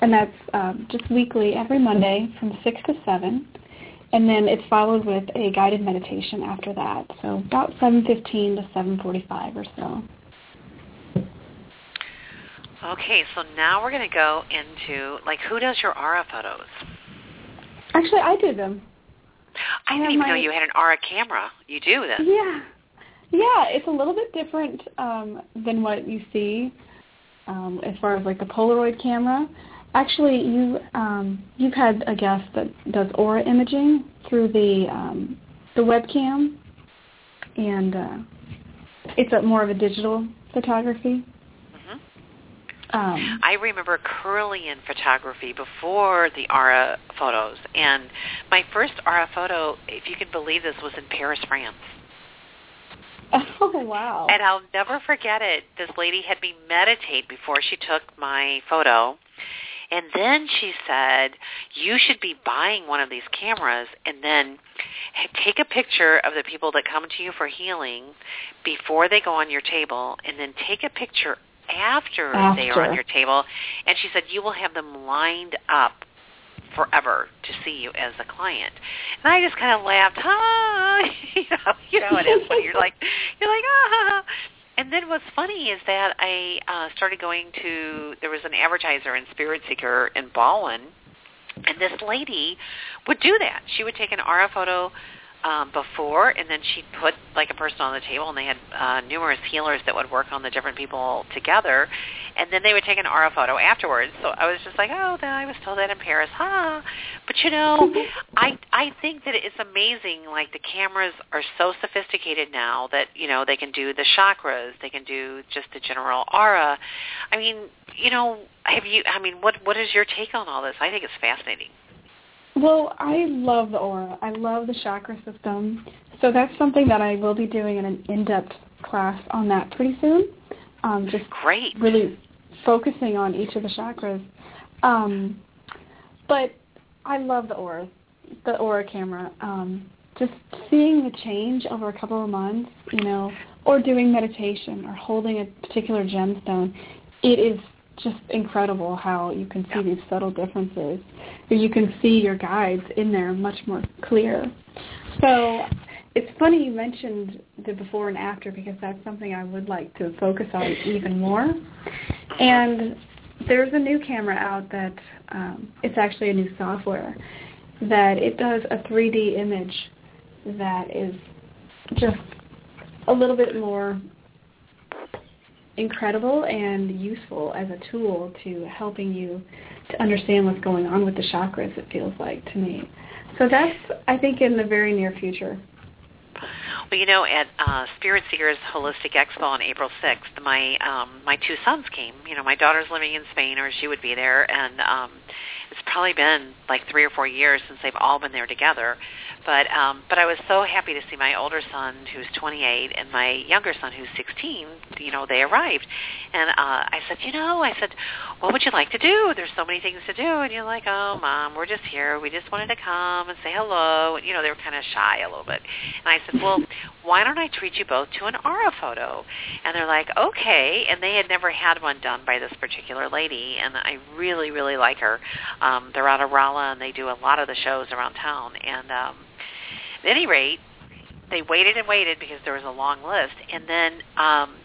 [SPEAKER 2] and that's um, just weekly every Monday from six to seven, and then it's followed with a guided meditation after that. So about seven fifteen to seven forty-five or so.
[SPEAKER 1] Okay, so now we're going to go into like who does your aura photos?
[SPEAKER 2] Actually, I do them.
[SPEAKER 1] I didn't even my... know you had an aura camera. You do this.
[SPEAKER 2] Yeah, yeah. It's a little bit different um, than what you see um, as far as like the Polaroid camera. Actually, you um, you've had a guest that does aura imaging through the um, the webcam, and uh, it's a more of a digital photography.
[SPEAKER 1] Um, I remember Kirlian photography before the Aura photos, and my first Aura photo, if you can believe this, was in Paris, France.
[SPEAKER 2] Oh wow!
[SPEAKER 1] And I'll never forget it. This lady had me meditate before she took my photo, and then she said, "You should be buying one of these cameras, and then take a picture of the people that come to you for healing before they go on your table, and then take a picture after,
[SPEAKER 2] after,
[SPEAKER 1] they are on your table. And she said you will have them lined up forever to see you as a client. And I just kind of laughed, ha, you know, you know it is when you're like, you're like, ah. And then what's funny is that I uh, started going to, there was an advertiser in Spirit Seeker in Baldwin, and this lady would do that. She would take an aura photo um, before, and then she'd put like a person on the table, and they had uh, numerous healers that would work on the different people together, and then they would take an aura photo afterwards. So I was just like, oh, I was told that in Paris, huh? But you know, I I think that it's amazing. Like the cameras are so sophisticated now that you know they can do the chakras, they can do just the general aura. I mean, you know, have you? I mean, what what is your take on all this? I think it's fascinating.
[SPEAKER 2] Well, I love the aura. I love the chakra system. So that's something that I will be doing in an in-depth class on that pretty soon. Um, just
[SPEAKER 1] Great.
[SPEAKER 2] really focusing on each of the chakras. Um, but I love the aura, the aura camera. Um, just seeing the change over a couple of months, you know, or doing meditation or holding a particular gemstone, it is just incredible how you can see these subtle differences. You can see your guides in there much more clear. So it's funny you mentioned the before and after because that's something I would like to focus on even more. And there's a new camera out that um, it's actually a new software that it does a 3D image that is just a little bit more incredible and useful as a tool to helping you to understand what's going on with the chakras, it feels like to me. So that's, I think, in the very near future.
[SPEAKER 1] Well, you know, at uh, Spirit Seekers Holistic Expo on April 6th, my um, my two sons came. You know, my daughter's living in Spain, or she would be there, and um, it's probably been like three or four years since they've all been there together. But um, but I was so happy to see my older son, who's 28, and my younger son, who's 16. You know, they arrived, and uh, I said, you know, I said, what would you like to do? There's so many things to do, and you're like, oh, mom, we're just here. We just wanted to come and say hello. And, you know, they were kind of shy a little bit, and I said, well, why don't I treat you both to an aura photo? And they're like, okay. And they had never had one done by this particular lady, and I really, really like her. Um, they're out of Rolla, and they do a lot of the shows around town, and um, at any rate, they waited and waited because there was a long list, and then um,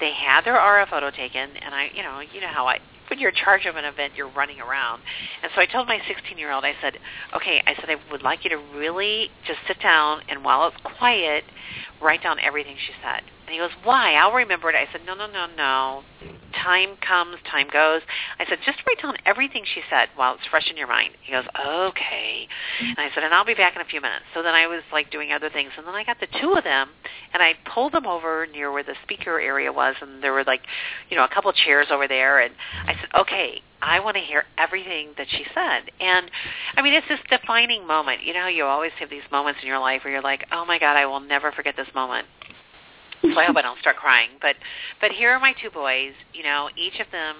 [SPEAKER 1] they had their aura photo taken, and I, you know, you know how I when you're in charge of an event, you're running around. And so I told my 16-year-old, I said, okay, I said, I would like you to really just sit down and while it's quiet, write down everything she said. And he goes, why? I'll remember it. I said, no, no, no, no. Time comes, time goes. I said, just write down everything she said while it's fresh in your mind. He goes, okay. And I said, and I'll be back in a few minutes. So then I was like doing other things. And then I got the two of them, and I pulled them over near where the speaker area was, and there were like, you know, a couple chairs over there. And I said, okay, I want to hear everything that she said. And I mean, it's this defining moment. You know, you always have these moments in your life where you're like, oh my God, I will never forget this moment. So I hope I don't start crying. But but here are my two boys. You know, each of them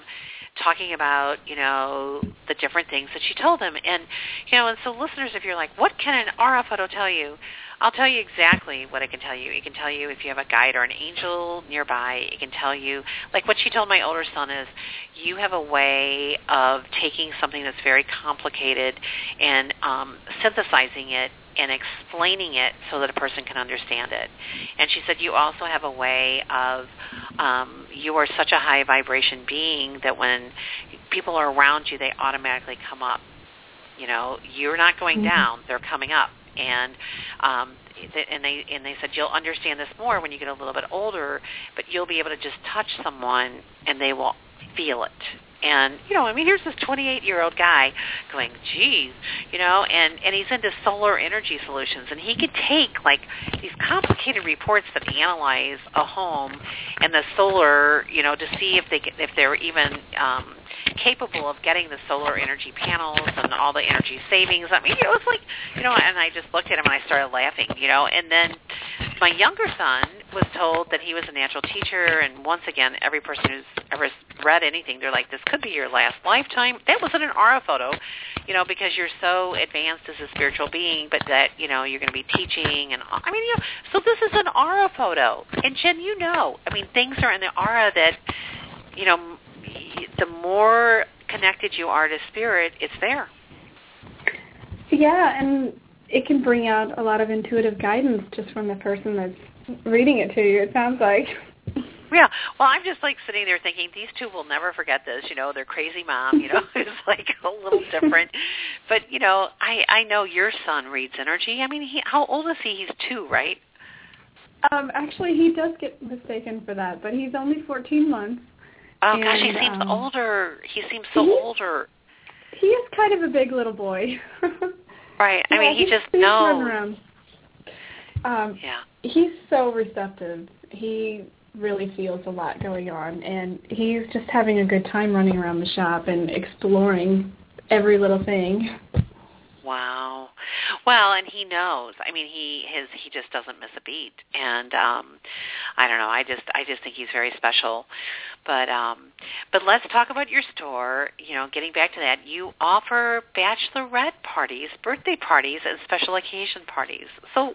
[SPEAKER 1] talking about you know the different things that she told them, and you know, and so listeners, if you're like, what can an aura photo tell you? I'll tell you exactly what it can tell you. It can tell you if you have a guide or an angel nearby. It can tell you, like what she told my older son is, you have a way of taking something that's very complicated and um, synthesizing it and explaining it so that a person can understand it. And she said you also have a way of um, you are such a high vibration being that when people are around you, they automatically come up. You know, you're not going
[SPEAKER 2] Mhm.
[SPEAKER 1] down; they're coming up. And um, th- and they and they said you'll understand this more when you get a little bit older, but you'll be able to just touch someone and they will feel it. And you know, I mean, here's this 28-year-old guy going, "Geez," you know, and and he's into solar energy solutions, and he could take like these complicated reports that analyze a home and the solar, you know, to see if they if they're even um, capable of getting the solar energy panels and all the energy savings. I mean, it was like, you know, and I just looked at him and I started laughing, you know, and then my younger son was told that he was a natural teacher, and once again, every person who's ever read anything, they're like, this could be your last lifetime. That wasn't an aura photo, you know, because you're so advanced as a spiritual being, but that, you know, you're going to be teaching, and I mean, you know, so this is an aura photo. And Jen, you know, I mean, things are in the aura that, you know, the more connected you are to spirit, it's there.
[SPEAKER 2] Yeah, and it can bring out a lot of intuitive guidance just from the person that's reading it to you. It sounds like.
[SPEAKER 1] Yeah. Well, I'm just like sitting there thinking these two will never forget this. You know, their crazy mom. You know, is like a little different. But you know, I I know your son reads energy. I mean, he how old is he? He's two, right?
[SPEAKER 2] Um, actually, he does get mistaken for that, but he's only 14 months.
[SPEAKER 1] Oh gosh, he seems
[SPEAKER 2] um,
[SPEAKER 1] older. He seems so
[SPEAKER 2] he-
[SPEAKER 1] older.
[SPEAKER 2] He is kind of a big little boy.
[SPEAKER 1] Right. I
[SPEAKER 2] Yeah,
[SPEAKER 1] mean, he just knows.
[SPEAKER 2] Um,
[SPEAKER 1] Yeah.
[SPEAKER 2] he's so receptive. He really feels a lot going on, and he's just having a good time running around the shop and exploring every little thing.
[SPEAKER 1] Wow. Well, and he knows. I mean, he his he just doesn't miss a beat. And um I don't know. I just I just think he's very special. But um but let's talk about your store. You know, getting back to that, you offer bachelorette parties, birthday parties, and special occasion parties. So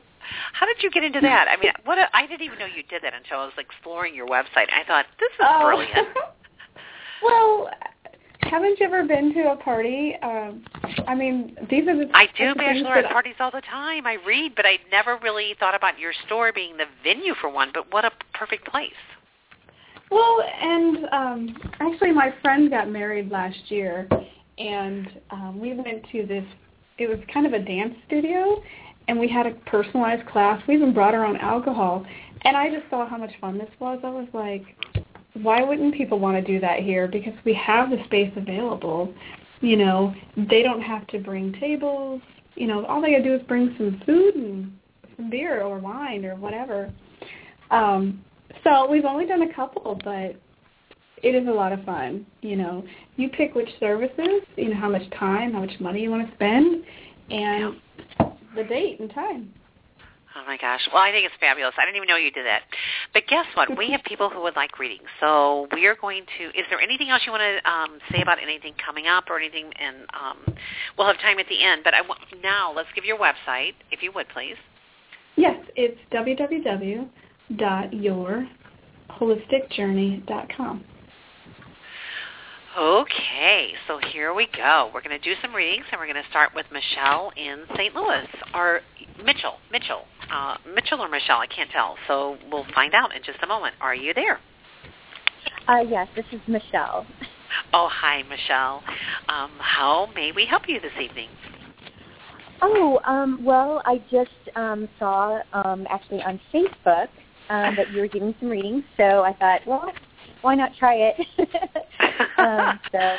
[SPEAKER 1] how did you get into that? I mean, what a, I didn't even know you did that until I was exploring your website. I thought this is
[SPEAKER 2] Oh.
[SPEAKER 1] brilliant.
[SPEAKER 2] well, haven't you ever been to a party? Um, I mean, these are the
[SPEAKER 1] I do bachelorette
[SPEAKER 2] that-
[SPEAKER 1] parties all the time. I read, but I never really thought about your store being the venue for one. But what a perfect place.
[SPEAKER 2] Well, and um, actually, my friend got married last year, and um, we went to this. It was kind of a dance studio, and we had a personalized class. We even brought our own alcohol, and I just saw how much fun this was. I was like, why wouldn't people want to do that here? Because we have the space available. You know, they don't have to bring tables. You know, all they gotta do is bring some food and some beer or wine or whatever. Um, so we've only done a couple, but it is a lot of fun. You know, you pick which services, you know, how much time, how much money you want to spend, and the date and time.
[SPEAKER 1] Oh my gosh. Well, I think it's fabulous. I didn't even know you did that. But guess what? We have people who would like readings. So we are going to. Is there anything else you want to um, say about anything coming up or anything? And um, we'll have time at the end. But I now. Let's give your website, if you would, please.
[SPEAKER 2] Yes, it's www.yourholisticjourney.com.
[SPEAKER 1] Okay, so here we go. We're going to do some readings, and we're going to start with Michelle in St. Louis, or Mitchell, Mitchell, uh, Mitchell or Michelle, I can't tell. So we'll find out in just a moment. Are you there?
[SPEAKER 3] Uh, yes, this is Michelle.
[SPEAKER 1] Oh, hi, Michelle. Um, how may we help you this evening?
[SPEAKER 3] Oh, um, well, I just um, saw um, actually on Facebook um, that you were giving some readings, so I thought, well, why not try it? um, so,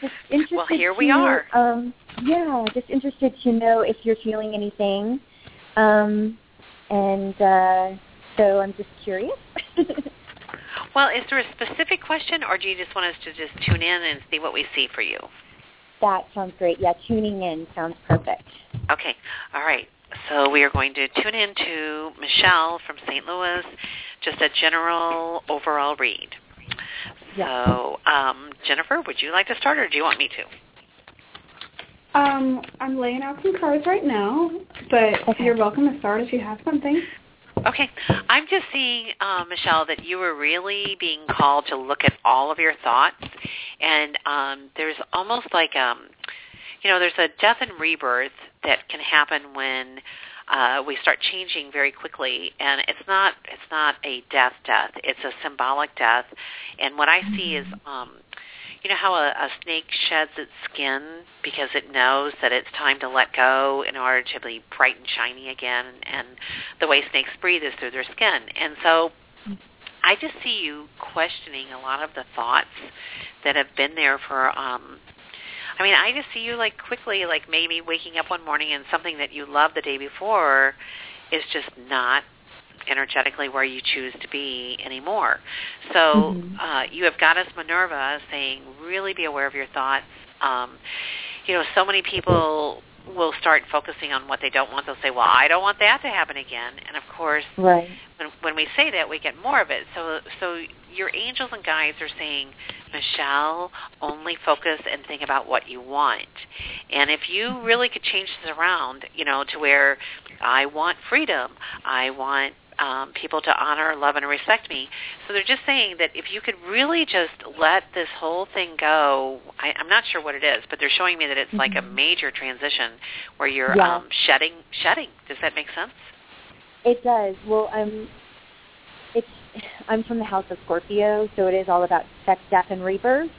[SPEAKER 3] just interested.
[SPEAKER 1] Well, here we
[SPEAKER 3] to-
[SPEAKER 1] are.
[SPEAKER 3] Um, yeah, just interested to know if you're feeling anything, um, and uh, so I'm just curious.
[SPEAKER 1] Well, is there a specific question, or do you just want us to just tune in and see what we see for you?
[SPEAKER 3] that sounds great. Yeah, tuning in sounds perfect.
[SPEAKER 1] Okay, all right. So we are going to tune in to Michelle from St. Louis, just a general overall read.
[SPEAKER 3] Yeah.
[SPEAKER 1] So, um, Jennifer, would you like to start, or do you want me to?
[SPEAKER 2] Um, I'm laying out some cards right now, but
[SPEAKER 3] Okay.
[SPEAKER 2] you're welcome to start if you have something.
[SPEAKER 1] Okay, I'm just seeing, uh, Michelle, that you were really being called to look at all of your thoughts, and um, there's almost like, um, you know, there's a death and rebirth that can happen when uh, we start changing very quickly, and it's not it's not a death death, it's a symbolic death, and what I see is. Um, you know how a, a snake sheds its skin because it knows that it's time to let go in order to be bright and shiny again and the way snakes breathe is through their skin. And so i just see you questioning a lot of the thoughts that have been there for um i mean i just see you like quickly like maybe waking up one morning and something that you loved the day before is just not energetically where you choose to be anymore. So
[SPEAKER 3] Mhm.
[SPEAKER 1] uh, you have Goddess Minerva saying, really be aware of your thoughts. Um, you know, so many people will start focusing on what they don't want. They'll say, well, I don't want that to happen again. And of course,
[SPEAKER 3] Right.
[SPEAKER 1] when, when we say that, we get more of it. So, so your angels and guides are saying, Michelle, only focus and think about what you want. And if you mm-hmm. really could change this around, you know, to where I want freedom, I want um, people to honor, love, and respect me. So they're just saying that if you could really just let this whole thing go, I, I'm not sure what it is, but they're showing me that it's like a
[SPEAKER 3] Mhm.
[SPEAKER 1] major transition where you're
[SPEAKER 3] Yeah.
[SPEAKER 1] um, shedding, shedding. Does that make sense?
[SPEAKER 3] It does. Well, I'm. It's. I'm from the house of Scorpio, so it is all about sex, death, and rebirth.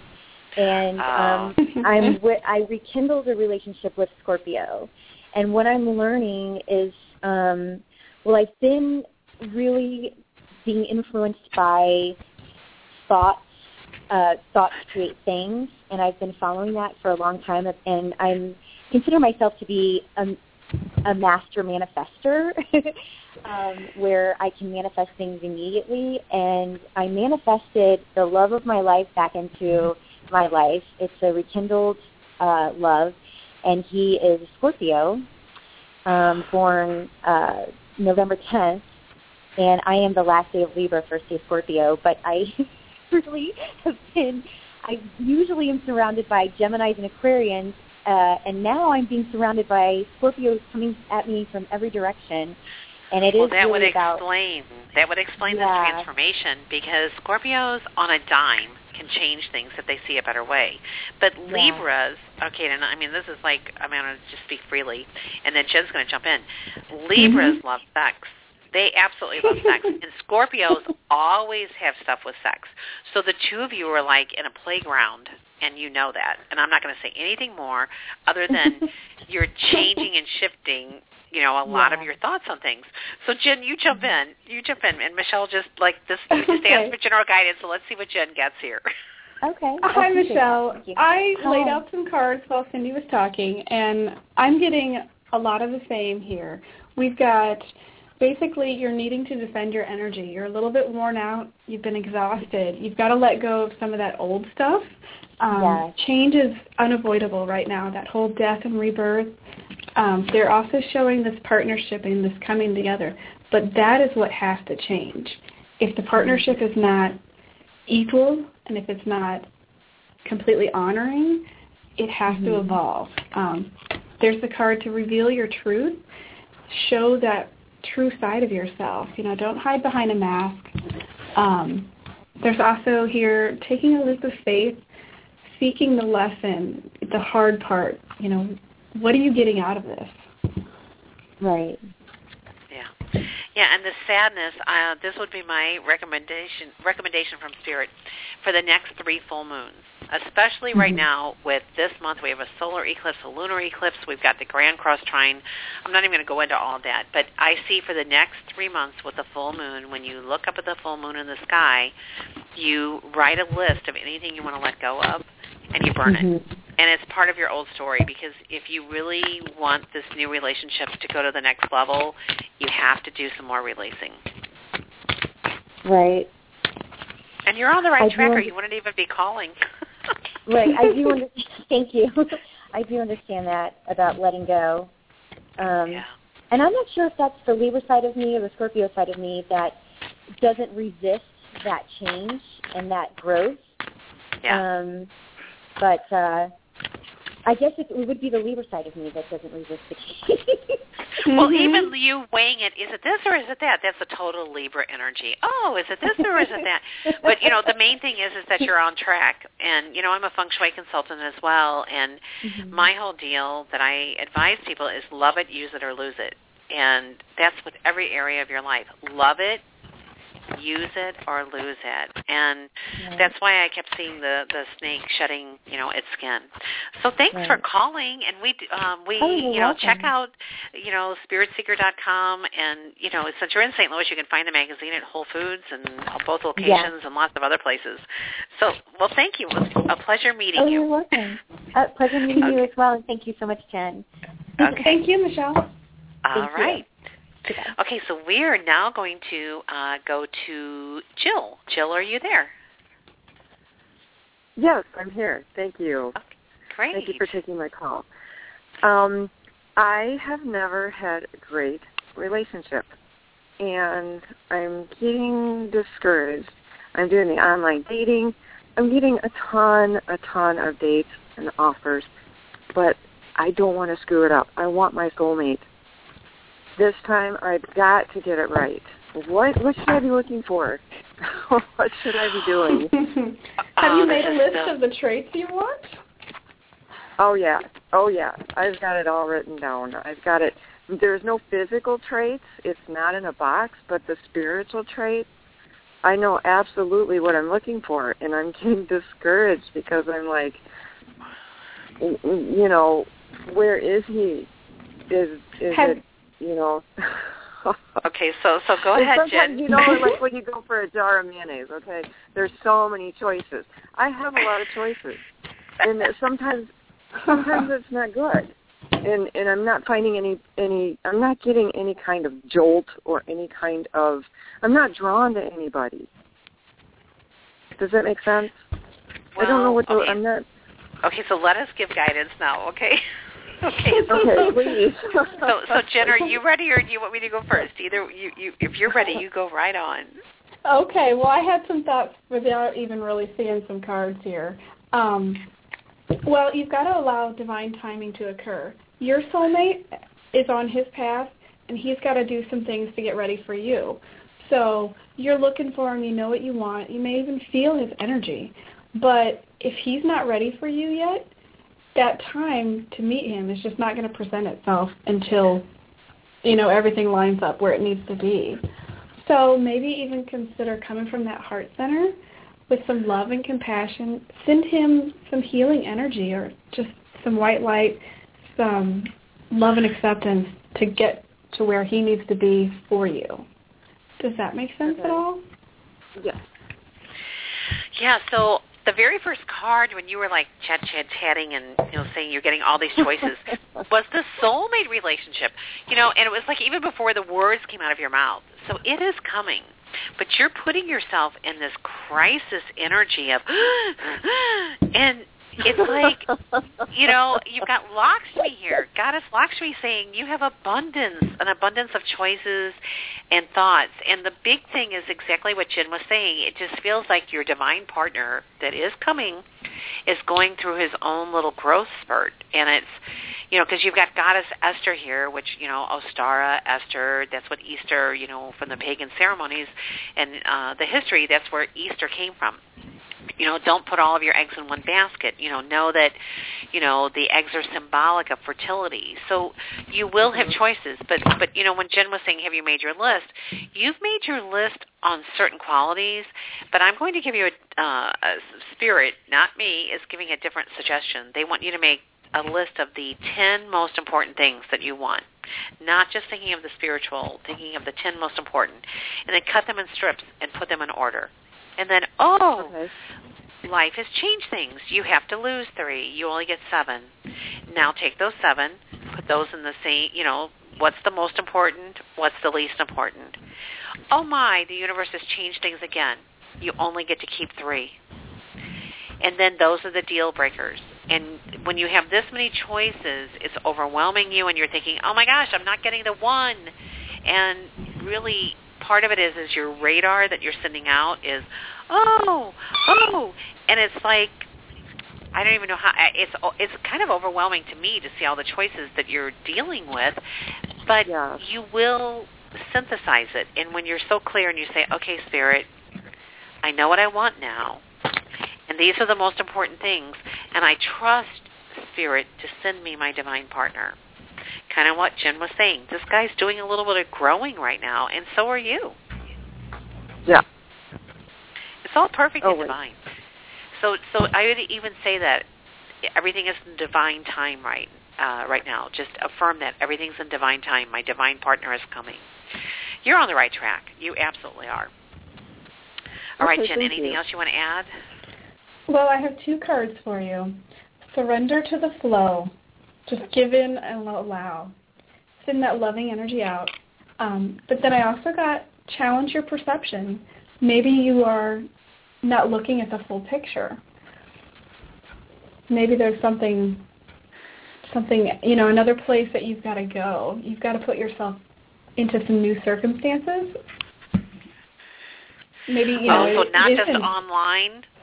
[SPEAKER 3] And um, I'm. wi- I rekindled a relationship with Scorpio, and what I'm learning is, um, well, I've been really being influenced by thoughts. Uh, thoughts create things, and I've been following that for a long time. And I'm consider myself to be a, a master manifester, um, where I can manifest things immediately. And I manifested the love of my life back into my life. It's a rekindled uh, love, and he is a Scorpio, um, born uh, November 10th, and I am the last day of Libra, first day of Scorpio. But I really have been. I usually am surrounded by Gemini's and Aquarians, uh, and now I'm being surrounded by Scorpios coming at me from every direction. And it
[SPEAKER 1] well,
[SPEAKER 3] is
[SPEAKER 1] that
[SPEAKER 3] really
[SPEAKER 1] would
[SPEAKER 3] about,
[SPEAKER 1] explain that would explain
[SPEAKER 3] Yeah.
[SPEAKER 1] the transformation because Scorpios on a dime can change things if they see a better way. But
[SPEAKER 3] Yeah.
[SPEAKER 1] Libras, okay, and I mean this is like I'm going to just speak freely, and then Jen's going to jump in. Libras love sex. They absolutely love sex, and Scorpios always have stuff with sex. So the two of you are like in a playground, and you know that. And I'm not going to say anything more other than you're changing and shifting you know a lot of your thoughts on things. So Jen, you jump in, you jump in, and Michelle just like this. You just
[SPEAKER 2] Okay.
[SPEAKER 1] ask for general guidance. So let's see what Jen gets here.
[SPEAKER 3] Okay.
[SPEAKER 2] Hi. Michelle. I
[SPEAKER 3] Hi.
[SPEAKER 2] laid out some cards while Cynde was talking, and I'm getting a lot of the same here. We've got basically you're needing to defend your energy. You're a little bit worn out. You've been exhausted. You've got to let go of some of that old stuff. Um,
[SPEAKER 3] Yes.
[SPEAKER 2] Change is unavoidable right now. That whole death and rebirth. Um, they're also showing this partnership and this coming together. But that is what has to change. If the partnership is not equal and if it's not completely honoring, it has to
[SPEAKER 3] Mhm.
[SPEAKER 2] evolve. Um, there's the card to reveal your truth, show that true side of yourself. You know, don't hide behind a mask. Um, there's also here taking a leap of faith, seeking the lesson, the hard part. You know, what are you getting out of this?
[SPEAKER 3] Right.
[SPEAKER 1] Yeah, yeah, and the sadness. Uh, this would be my recommendation. Recommendation from Spirit for the next three full moons, especially right
[SPEAKER 3] Mhm.
[SPEAKER 1] now with this month. We have a solar eclipse, a lunar eclipse. We've got the Grand Cross Trine. I'm not even going to go into all that, but I see for the next three months with the full moon, when you look up at the full moon in the sky, you write a list of anything you want to let go of, and you burn it
[SPEAKER 3] Mhm.
[SPEAKER 1] and it's part of your old story because if you really want this new relationship to go to the next level, you have to do some more releasing.
[SPEAKER 3] Right.
[SPEAKER 1] And you're on the right
[SPEAKER 3] I
[SPEAKER 1] track, or you wouldn't even be calling.
[SPEAKER 3] Right. I do understand. Thank you. I do understand that about letting go. Um,
[SPEAKER 1] yeah.
[SPEAKER 3] And I'm not sure if that's the Libra side of me or the Scorpio side of me that doesn't resist that change and that growth.
[SPEAKER 1] Yeah.
[SPEAKER 3] Um, but uh, I guess it, it would be the Libra side of me that doesn't resist the change.
[SPEAKER 1] well,
[SPEAKER 2] Mhm.
[SPEAKER 1] even you weighing it, is it this or is it that? That's a total Libra energy. Oh, is it this or is it that? But you know, the main thing is is that you're on track. And you know, I'm a feng shui consultant as well, and
[SPEAKER 3] Mhm.
[SPEAKER 1] my whole deal that I advise people is love it, use it, or lose it. And that's with every area of your life. Love it, use it, or lose it. And
[SPEAKER 3] Right.
[SPEAKER 1] that's why I kept seeing the the snake shedding, you know, its skin. So thanks for calling, and we d- um, we
[SPEAKER 3] Oh, you're
[SPEAKER 1] you know check out you know spiritseeker.com, and you know since you're in St. Louis, you can find the magazine at Whole Foods and both locations and lots of other places. So well, thank you. It was a pleasure meeting
[SPEAKER 3] Oh,
[SPEAKER 1] you.
[SPEAKER 3] you're welcome. Uh, pleasure meeting you as well, and thank you so much, Jen.
[SPEAKER 1] Okay.
[SPEAKER 2] Thank you, Michelle.
[SPEAKER 1] All
[SPEAKER 3] Thank you.
[SPEAKER 1] Right. Okay, so we are now going to uh, go to Jill. Jill, are you there?
[SPEAKER 4] Yes, I'm here. Thank you.
[SPEAKER 1] Great.
[SPEAKER 4] Thank you for taking my call. Um, I have never had a great relationship, and I'm getting discouraged. I'm doing the online dating. I'm getting a ton, a ton of dates and offers, but I don't want to screw it up. I want my soulmate. This time, I've got to get it right. What what should I be looking for? what should I be doing?
[SPEAKER 2] Have
[SPEAKER 1] Oh,
[SPEAKER 2] you
[SPEAKER 1] um,
[SPEAKER 2] made a list
[SPEAKER 1] the-
[SPEAKER 2] of the traits you want?
[SPEAKER 4] Oh yeah, oh yeah. I've got it all written down. I've got it. There's no physical traits. It's not in a box, but the spiritual traits. I know absolutely what I'm looking for, and I'm getting discouraged because I'm like, w- w- you know, where is he? Is is
[SPEAKER 2] Have-
[SPEAKER 4] it? You know.
[SPEAKER 1] Okay, so so go ahead,
[SPEAKER 4] sometimes
[SPEAKER 1] Jen.
[SPEAKER 4] you know, like when you go for a jar of mayonnaise. Okay, there's so many choices. I have a lot of choices, and sometimes sometimes it's not good and and i'm not finding any any i'm not getting any kind of jolt or any kind of i'm not drawn to anybody does that make sense i don't know what to
[SPEAKER 1] okay.
[SPEAKER 4] i'm not
[SPEAKER 1] Okay, so let us give guidance now, okay? okay.
[SPEAKER 4] Okay, please.
[SPEAKER 1] so, so Jen, are you ready, or do you want me to go first? Either you, you, if you're ready, you go right on.
[SPEAKER 2] Okay. Well, I had some thoughts without even really seeing some cards here. Um, well, you've got to allow divine timing to occur. Your soulmate is on his path, and he's got to do some things to get ready for you. So you're looking for him. You know what you want. You may even feel his energy. But if he's not ready for you yet, that time to meet him is just not going to present itself until you know everything lines up where it needs to be. So maybe even consider coming from that heart center with some love and compassion. Send him some healing energy or just some white light, some love and acceptance to get to where he needs to be for you. Does that make sense
[SPEAKER 4] okay.
[SPEAKER 2] at all?
[SPEAKER 4] Yes.
[SPEAKER 1] Yeah, so the very first card when you were like chat chat chatting and you know saying you're getting all these choices was the soulmate relationship. You know, and it was like even before the words came out of your mouth. So it is coming. But you're putting yourself in this crisis energy of and it's like you know you've got Lakshmi here, Goddess Lakshmi saying you have abundance, an abundance of choices and thoughts. And the big thing is exactly what Jen was saying. It just feels like your divine partner that is coming is going through his own little growth spurt, and it's you know because you've got Goddess Esther here, which you know Ostara, Esther. That's what Easter, you know, from the pagan ceremonies and uh, the history. That's where Easter came from you know don't put all of your eggs in one basket. You know know that you know the eggs are symbolic of fertility. So you will have choices but but you know when jen was saying have you made your list? You've made your list on certain qualities but i'm going to give you a, uh, a spirit not me is giving a different suggestion. They want you to make a list of the 10 most important things that you want not just thinking of the spiritual, thinking of the 10 most important, and then cut them in strips and put them in order. And then, oh,
[SPEAKER 4] Okay.
[SPEAKER 1] life has changed things. You have to lose three. You only get seven. Now take those seven, put those in the same, you know, what's the most important, what's the least important. Oh my, the universe has changed things again. You only get to keep three. And then those are the deal breakers. And when you have this many choices, it's overwhelming you and you're thinking, oh my gosh, I'm not getting the one. And really part of it is is your radar that you're sending out is oh oh and it's like I don't even know how it's it's kind of overwhelming to me to see all the choices that you're dealing with but
[SPEAKER 4] Yeah.
[SPEAKER 1] you will synthesize it and when you're so clear and you say okay spirit I know what I want now and these are the most important things and I trust spirit to send me my divine partner kind of what Jen was saying. This guy's doing a little bit of growing right now, and so are you.
[SPEAKER 4] Yeah.
[SPEAKER 1] It's all perfect
[SPEAKER 4] Oh,
[SPEAKER 1] and
[SPEAKER 4] wait.
[SPEAKER 1] divine. So, so I would even say that everything is in divine time right uh, right now. Just affirm that everything's in divine time. My divine partner is coming. You're on the right track. You absolutely are. All right,
[SPEAKER 4] Okay,
[SPEAKER 1] Jen. Anything
[SPEAKER 4] you.
[SPEAKER 1] else you want to add?
[SPEAKER 2] Well, I have two cards for you. Surrender to the flow. Just give in and allow. Send that loving energy out. Um, but then I also got challenge your perception. Maybe you are not looking at the full picture. Maybe there's something, something you know, another place that you've got to go. You've got to put yourself into some new circumstances. Maybe you know.
[SPEAKER 1] oh, so not just online.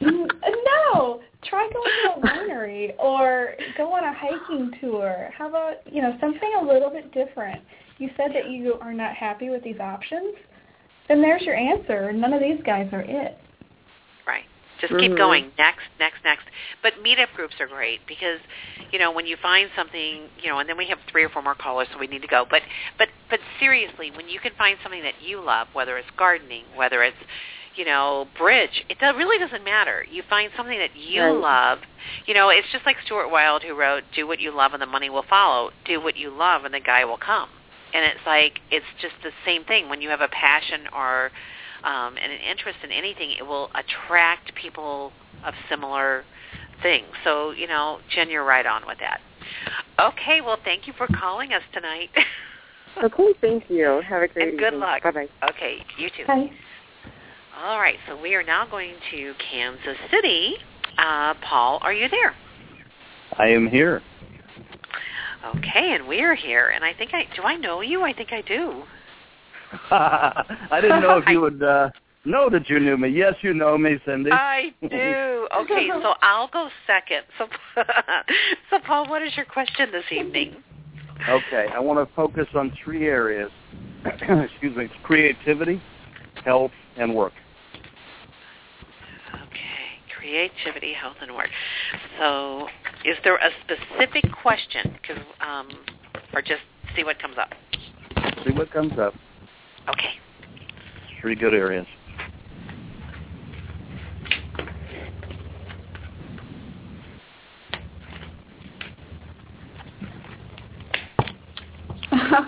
[SPEAKER 2] Mm, no, try going to a winery or go on a hiking tour. How about you know something a little bit different? You said that you are not happy with these options. Then there's your answer. None of these guys are it.
[SPEAKER 1] Right. Just keep
[SPEAKER 4] Mhm.
[SPEAKER 1] going. Next, next, next. But meetup groups are great because, you know, when you find something, you know, and then we have three or four more callers, so we need to go. But, but, but seriously, when you can find something that you love, whether it's gardening, whether it's, you know, bridge, it do- really doesn't matter. You find something that you
[SPEAKER 4] Right.
[SPEAKER 1] love. You know, it's just like Stuart Wilde who wrote, "Do what you love, and the money will follow. Do what you love, and the guy will come." And it's like it's just the same thing when you have a passion or um, and an interest in anything, it will attract people of similar things. So, you know, Jen, you're right on with that. Okay, well, thank you for calling us tonight.
[SPEAKER 4] Okay, thank you. Have a great
[SPEAKER 1] and good
[SPEAKER 4] evening.
[SPEAKER 1] luck.
[SPEAKER 4] Bye-bye.
[SPEAKER 1] Okay, you too.
[SPEAKER 2] Okay.
[SPEAKER 1] All right, so we are now going to Kansas City. Uh, Paul, are you there?
[SPEAKER 5] I am here.
[SPEAKER 1] Okay, and we're here, and I think I do. I know you. I think I do.
[SPEAKER 5] I didn't know if you would uh, know that you knew me. Yes, you know me, Cynde.
[SPEAKER 1] I do. Okay, so I'll go second. So, so Paul, what is your question this evening?
[SPEAKER 5] Okay, I want to focus on three areas. Excuse me, creativity, health, and work.
[SPEAKER 1] Okay, creativity, health, and work. So, is there a specific question? Cause, um, or just see what comes up?
[SPEAKER 5] See what comes up.
[SPEAKER 1] Okay.
[SPEAKER 5] Three good areas.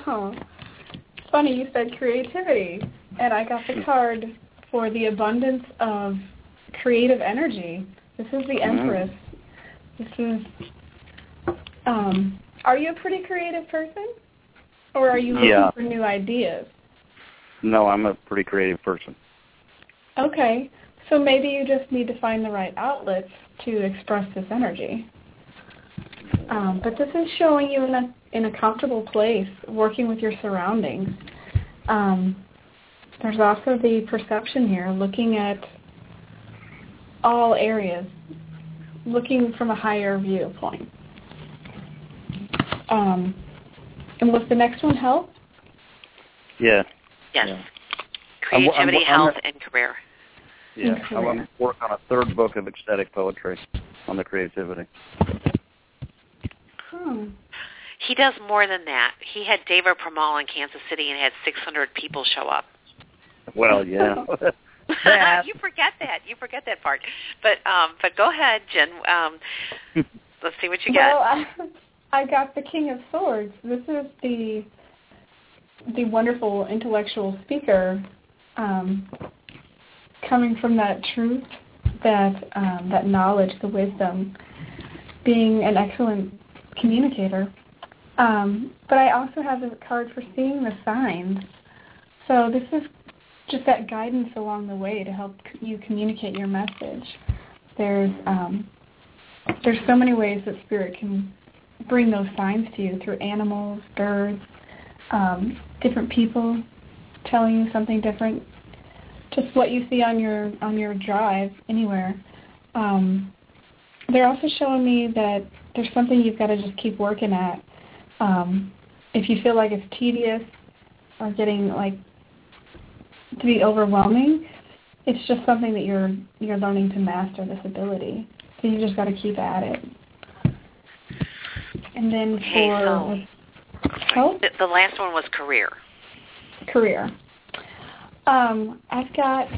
[SPEAKER 2] Oh, it's funny you said creativity, and I got the card for the abundance of creative energy. This is the Empress. This is. Um, are you a pretty creative person, or are you looking
[SPEAKER 5] Yeah.
[SPEAKER 2] for new ideas?
[SPEAKER 5] No, I'm a pretty creative person.
[SPEAKER 2] Okay, so maybe you just need to find the right outlets to express this energy. Um, but this is showing you in a in a comfortable place, working with your surroundings. Um, there's also the perception here, looking at all areas, looking from a higher viewpoint. Um, and was the next one health?
[SPEAKER 5] Yeah.
[SPEAKER 1] Yes.
[SPEAKER 5] Yeah. I'm- I'm-
[SPEAKER 1] Creativity,
[SPEAKER 5] I'm
[SPEAKER 1] health, and career.
[SPEAKER 5] Yeah.
[SPEAKER 2] Okay.
[SPEAKER 5] I want to work on a third book of ecstatic poetry on the creativity.
[SPEAKER 2] Hmm.
[SPEAKER 1] He does more than that. He had David Pramal in Kansas City and had 600 people show up.
[SPEAKER 5] Well, yeah. That-
[SPEAKER 1] you forget that. You forget that part. But um, but go ahead, Jen. Um, let's see what you
[SPEAKER 2] Well,
[SPEAKER 1] get.
[SPEAKER 2] I, I got the King of Swords. This is the the wonderful intellectual speaker um, coming from that truth, that um, that knowledge, the wisdom, being an excellent communicator. Um, but I also have a card for seeing the signs. So this is just that guidance along the way to help you communicate your message. There's um, there's so many ways that spirit can bring those signs to you through animals, birds, um, different people telling you something different. Just what you see on your on your drive anywhere. Um, they're also showing me that there's something you've got to just keep working at. Um, if you feel like it's tedious or getting like to be overwhelming, it's just something that you're you're learning to master this ability. So you just got to keep at it. And then
[SPEAKER 1] Okay,
[SPEAKER 2] for
[SPEAKER 1] so the, the last one was career.
[SPEAKER 2] career, um, I've got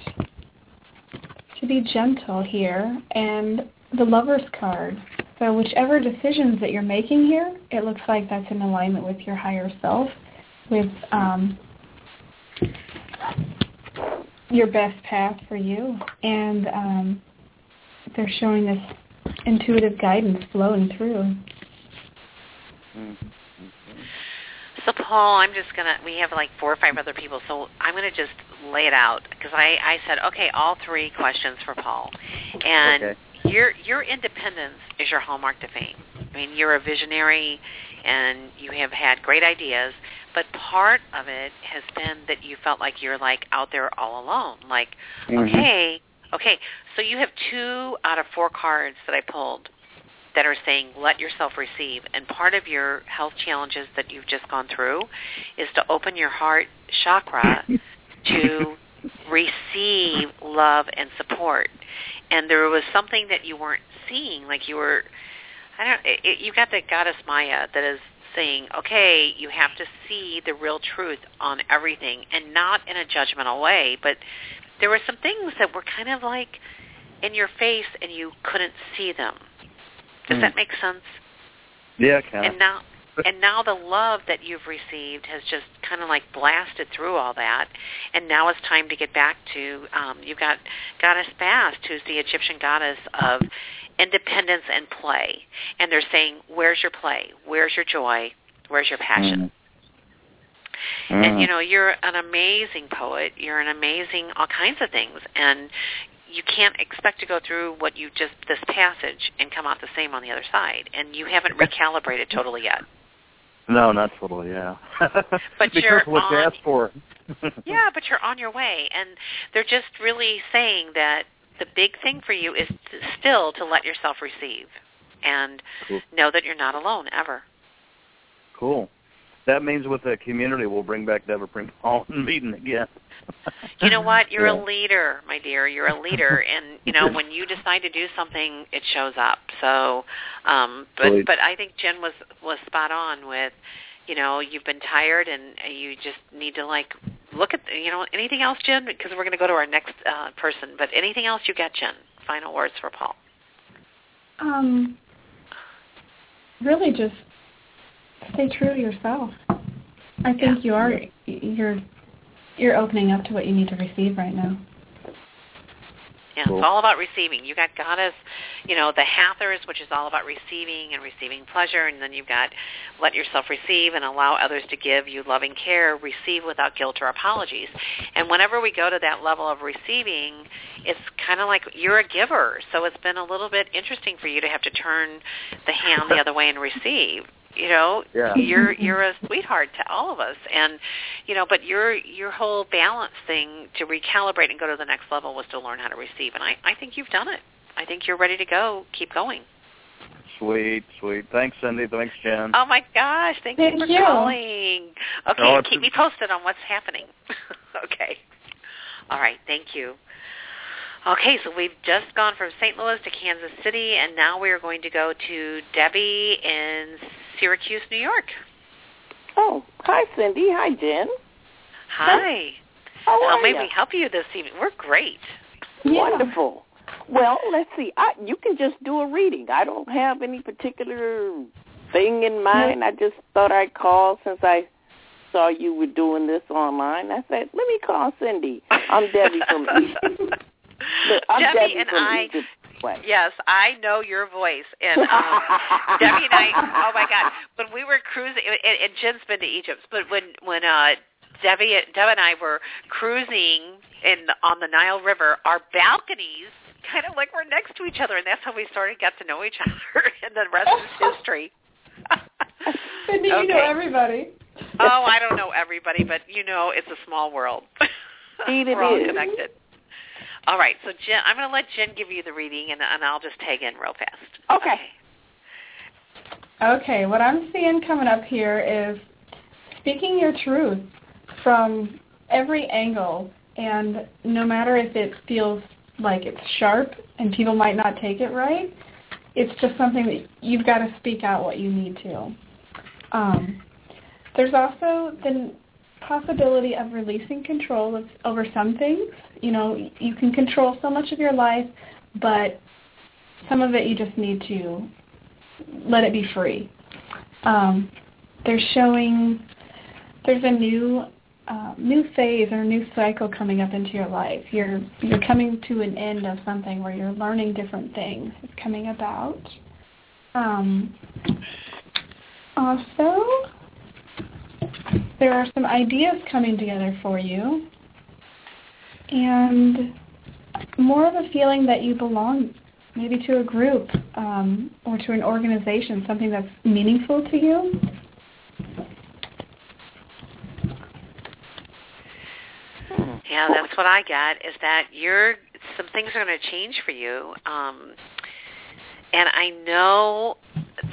[SPEAKER 2] to be gentle here, and the Lover's card. So whichever decisions that you're making here, it looks like that's in alignment with your higher self, with um, your best path for you, and um, they're showing this intuitive guidance flowing through.
[SPEAKER 5] Mhm.
[SPEAKER 1] So Paul, I'm just gonna. We have like four or five other people, so I'm gonna just lay it out because I I said okay, all three questions for Paul, and
[SPEAKER 5] Okay.
[SPEAKER 1] your your independence is your hallmark to fame. I mean, you're a visionary, and you have had great ideas, but part of it has been that you felt like you're like out there all alone. Like,
[SPEAKER 5] Mhm.
[SPEAKER 1] okay, okay, so you have two out of four cards that I pulled that are saying let yourself receive and part of your health challenges that you've just gone through is to open your heart chakra to receive love and support and there was something that you weren't seeing like you were i don't it, you got the goddess maya that is saying okay you have to see the real truth on everything and not in a judgmental way but there were some things that were kind of like in your face and you couldn't see them. Does
[SPEAKER 5] Hmm.
[SPEAKER 1] that make sense?
[SPEAKER 5] Yeah, kind
[SPEAKER 1] and now and now the love that you've received has just kind of like blasted through all that and now it's time to get back to um you've got goddess Bast who's the Egyptian goddess of independence and play. And they're saying where's your play? Where's your joy? Where's your passion?
[SPEAKER 5] Mhm.
[SPEAKER 1] and you know you're an amazing poet. You're an amazing all kinds of things. And you can't expect to go through what you just this passage and come out the same on the other side. And you haven't recalibrated totally yet.
[SPEAKER 5] No, not totally. Yeah.
[SPEAKER 1] But
[SPEAKER 5] Be
[SPEAKER 1] you're
[SPEAKER 5] careful what you
[SPEAKER 1] on-
[SPEAKER 5] ask for.
[SPEAKER 1] yeah, but you're on your way, and they're just really saying that the big thing for you is to, still to let yourself receive, and
[SPEAKER 5] Cool.
[SPEAKER 1] know that you're not alone ever.
[SPEAKER 5] Cool. That means with the community, we'll bring back Deborah Hall and meeting again.
[SPEAKER 1] You know what? You're
[SPEAKER 5] Yeah.
[SPEAKER 1] a leader, my dear. You're a leader, and you know when you decide to do something, it shows up. So, um, but
[SPEAKER 5] Right.
[SPEAKER 1] but I think Jen was was spot on with, you know, you've been tired and you just need to like look at you know anything else, Jen, because we're going to go to our next uh, person. But anything else you get, Jen? Final words for Paul.
[SPEAKER 2] Um, really, just stay true to yourself. I think you are. You're you're opening up to what you need to receive right now.
[SPEAKER 1] Yeah,
[SPEAKER 5] Cool.
[SPEAKER 1] it's all about receiving. You got goddess, you know, the Hathors, which is all about receiving and receiving pleasure, and then you've got let yourself receive and allow others to give you loving care, receive without guilt or apologies. And whenever we go to that level of receiving, it's kind of like you're a giver. So it's been a little bit interesting for you to have to turn the hand the other way and receive. You know,
[SPEAKER 5] Yeah.
[SPEAKER 1] you're you're a sweetheart to all of us, and you know, but your your whole balance thing to recalibrate and go to the next level was to learn how to receive, and I I think you've done it. I think you're ready to go. Keep going.
[SPEAKER 5] Sweet, sweet. Thanks, Cynde. Thanks, Jen.
[SPEAKER 1] Oh my gosh! Thank,
[SPEAKER 2] Thank
[SPEAKER 1] you for
[SPEAKER 2] you.
[SPEAKER 1] calling. Okay,
[SPEAKER 5] it's-
[SPEAKER 1] keep me posted on what's happening. okay. All right. Thank you. Okay, so we've just gone from St. Louis to Kansas City, and now we are going to go to Debbie in Syracuse, New York.
[SPEAKER 6] Oh, hi, Cynde. Hi, Jen.
[SPEAKER 1] Hi.
[SPEAKER 6] How
[SPEAKER 1] How
[SPEAKER 6] are
[SPEAKER 1] may
[SPEAKER 6] ya?
[SPEAKER 1] we help you this evening? We're great.
[SPEAKER 6] Wonderful. Well, let's see. I, you can just do a reading. I don't have any particular thing in mind. I just thought I'd call since I saw you were doing this online. I said, let me call Cynde. I'm Debbie from Egypt. Look, I'm
[SPEAKER 1] Debbie
[SPEAKER 6] Debbie
[SPEAKER 1] and I- Yes, I know your voice. And um, Debbie and I, oh my God, when we were cruising, and, and Jen's been to Egypt, but when when uh, Debbie, Deb and I were cruising in on the Nile River, our balconies kind of like were next to each other, and that's how we started got to know each other, and the rest is history.
[SPEAKER 2] Cynde, you know
[SPEAKER 1] Okay.
[SPEAKER 2] everybody.
[SPEAKER 1] oh, I don't know everybody, but you know it's a small world. We're all connected. All right, so Jen, I'm going to let Jen give you the reading, and, and I'll just tag in real fast.
[SPEAKER 6] Okay.
[SPEAKER 2] Okay, what I'm seeing coming up here is speaking your truth from every angle, and no matter if it feels like it's sharp and people might not take it right, it's just something that you've got to speak out what you need to. Um, there's also the possibility of releasing control of, over some things. You know, you can control so much of your life, but some of it you just need to let it be free. Um, they're showing there's a new uh, new phase or new cycle coming up into your life. You're you're coming to an end of something where you're learning different things. It's coming about. Um, also, there are some ideas coming together for you, and more of a feeling that you belong maybe to a group um, or to an organization, something that's meaningful to you.
[SPEAKER 1] Yeah, that's what I got. Is that you're some things are going to change for you, um, and I know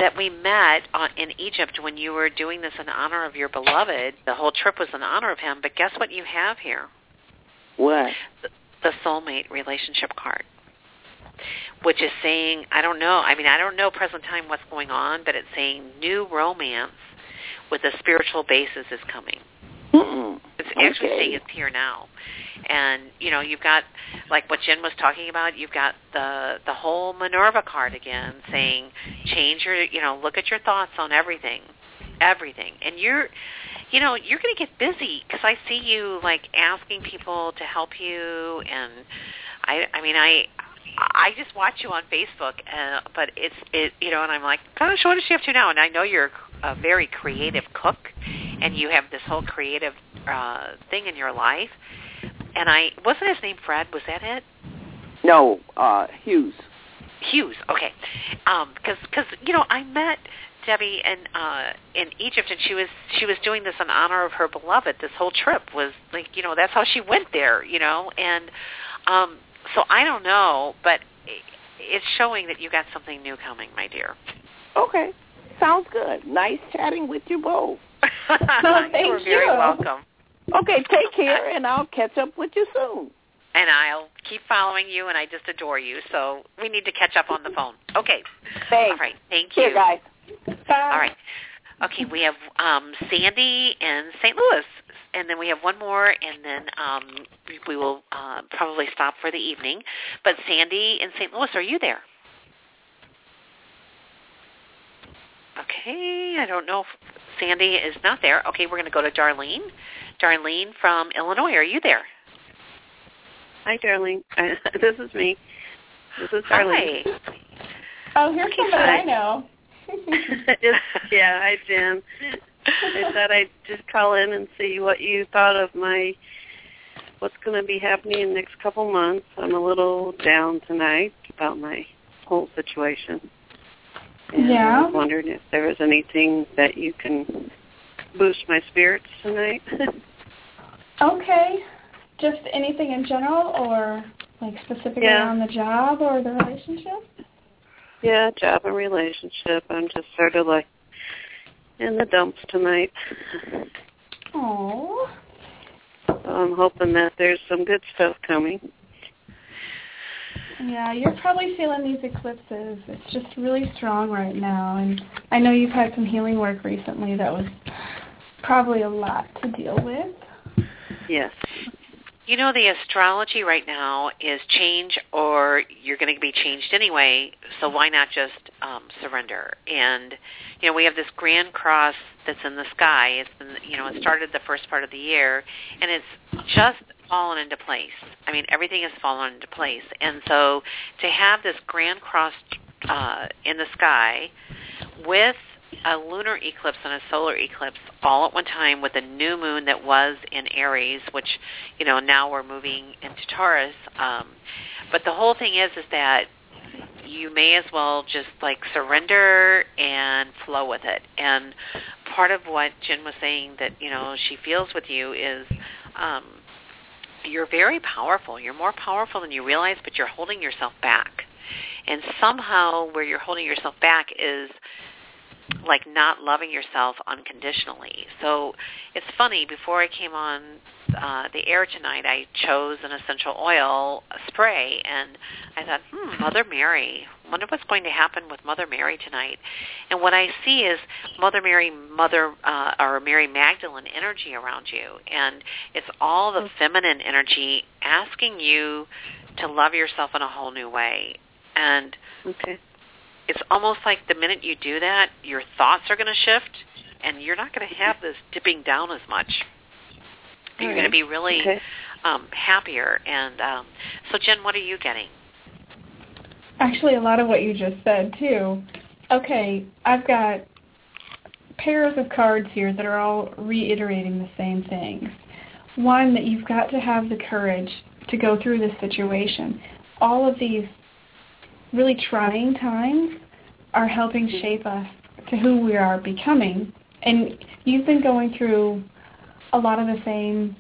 [SPEAKER 1] that we met on, in Egypt when you were doing this in honor of your beloved. The whole trip was in honor of him. But guess what you have here?
[SPEAKER 6] What?
[SPEAKER 1] The soulmate relationship card, which is saying, I don't know. I mean, I don't know present time what's going on, but it's saying new romance with a spiritual basis is coming.
[SPEAKER 6] Mm-mm.
[SPEAKER 1] It's actually
[SPEAKER 6] Okay.
[SPEAKER 1] saying it's here now. And, you know, you've got like what Jen was talking about, you've got the the whole Minerva card again saying change your, you know, look at your thoughts on everything. Everything. And you're you know, you're going to get busy cuz I see you like asking people to help you and I I mean, I I just watch you on Facebook, uh, but it's it you know, and I'm like, gosh, what does she have to now? And I know you're a very creative cook, and you have this whole creative uh, thing in your life. And I wasn't his name Fred. Was that it?
[SPEAKER 6] No, uh, Hughes.
[SPEAKER 1] Hughes. Okay. Um, because because you know I met Debbie in uh, in Egypt, and she was she was doing this in honor of her beloved. This whole trip was like you know that's how she went there, you know, and um, so I don't know, but it's showing that you got something new coming, my dear.
[SPEAKER 6] Okay, sounds good. Nice chatting with you both.
[SPEAKER 2] thank you.
[SPEAKER 1] You're very welcome.
[SPEAKER 6] Okay, take care, and I'll catch up with you soon.
[SPEAKER 1] And I'll keep following you, and I just adore you. So we need to catch up on the phone. Okay.
[SPEAKER 6] Thanks.
[SPEAKER 1] All right. Thank you.
[SPEAKER 6] Here, guys.
[SPEAKER 2] Bye.
[SPEAKER 1] All right. Okay, we have um, Sandy in St. Louis, and then we have one more, and then um, we- we will uh, probably stop for the evening. But Sandy in St. Louis, are you there? Okay, I don't know if Sandy is not there. Okay, we're going to go to Darlene. Darlene from Illinois, are you there?
[SPEAKER 7] Hi, Darlene. Uh, this is me. This is Darlene.
[SPEAKER 1] Hi.
[SPEAKER 2] Oh, here's somebody
[SPEAKER 7] Hi.
[SPEAKER 2] I know.
[SPEAKER 7] It's, yeah, hi, Jen. I thought I'd just call in and see what you thought of my what's going to be happening in the next couple months. I'm a little down tonight about my whole situation. And
[SPEAKER 2] Yeah.
[SPEAKER 7] I was wondering if there was anything that you can boost my spirits tonight.
[SPEAKER 2] okay. Just anything in general or like specifically
[SPEAKER 7] Yeah.
[SPEAKER 2] on the job or the relationship?
[SPEAKER 7] yeah, job and relationship. I'm just sort of like in the dumps tonight.
[SPEAKER 2] Oh.
[SPEAKER 7] So I'm hoping that there's some good stuff coming.
[SPEAKER 2] Yeah, you're probably feeling these eclipses. It's just really strong right now and I know you've had some healing work recently that was probably a lot to deal with.
[SPEAKER 7] Yes.
[SPEAKER 1] You know, the astrology right now is change or you're going to be changed anyway, so why not just um, surrender? And, you know, we have this grand cross that's in the sky. It's been, you know, it started the first part of the year, and it's just fallen into place. I mean, everything has fallen into place. And so to have this grand cross uh, in the sky with a lunar eclipse and a solar eclipse all at one time with a new moon that was in Aries, which, you know, now we're moving into Taurus. Um, but the whole thing is, is that you may as well just like surrender and flow with it. And part of what Jen was saying that, you know, she feels with you is um, you're very powerful. You're more powerful than you realize, but you're holding yourself back. And somehow where you're holding yourself back is like not loving yourself unconditionally. So it's funny, before I came on uh, the air tonight, I chose an essential oil spray, and I thought, hmm, Mother Mary. Wonder what's going to happen with Mother Mary tonight. And what I see is Mother Mary, Mother uh, or Mary Magdalene energy around you, and it's all the feminine energy asking you to love yourself in a whole new way. And
[SPEAKER 7] Okay.
[SPEAKER 1] It's almost like the minute you do that, your thoughts are going to shift, and you're not going to have this dipping down as much. And you're going to be really
[SPEAKER 7] Okay.
[SPEAKER 1] um, happier. And um, so, Jen, what are you getting?
[SPEAKER 2] Actually, a lot of what you just said too. Okay, I've got pairs of cards here that are all reiterating the same things. One, that you've got to have the courage to go through this situation. All of these really trying times are helping shape us to who we are becoming. And you've been going through a lot of the same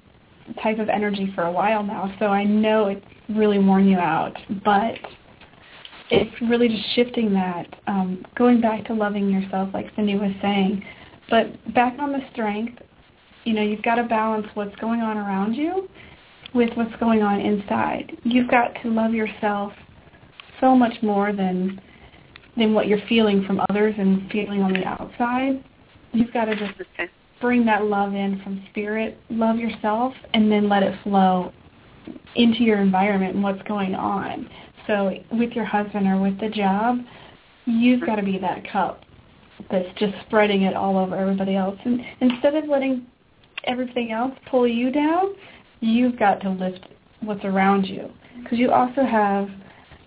[SPEAKER 2] type of energy for a while now, so I know it's really worn you out. But it's really just shifting that, um, going back to loving yourself, like Cynde was saying, but back on the strength. You know, you've got to balance what's going on around you with what's going on inside. You've got to love yourself so much more than than what you're feeling from others and feeling on the outside. You've got to just
[SPEAKER 7] Okay.
[SPEAKER 2] bring that love in from spirit, love yourself, and then let it flow into your environment and what's going on. So with your husband or with the job, you've got to be that cup that's just spreading it all over everybody else. And instead of letting everything else pull you down, you've got to lift what's around you. Because you also have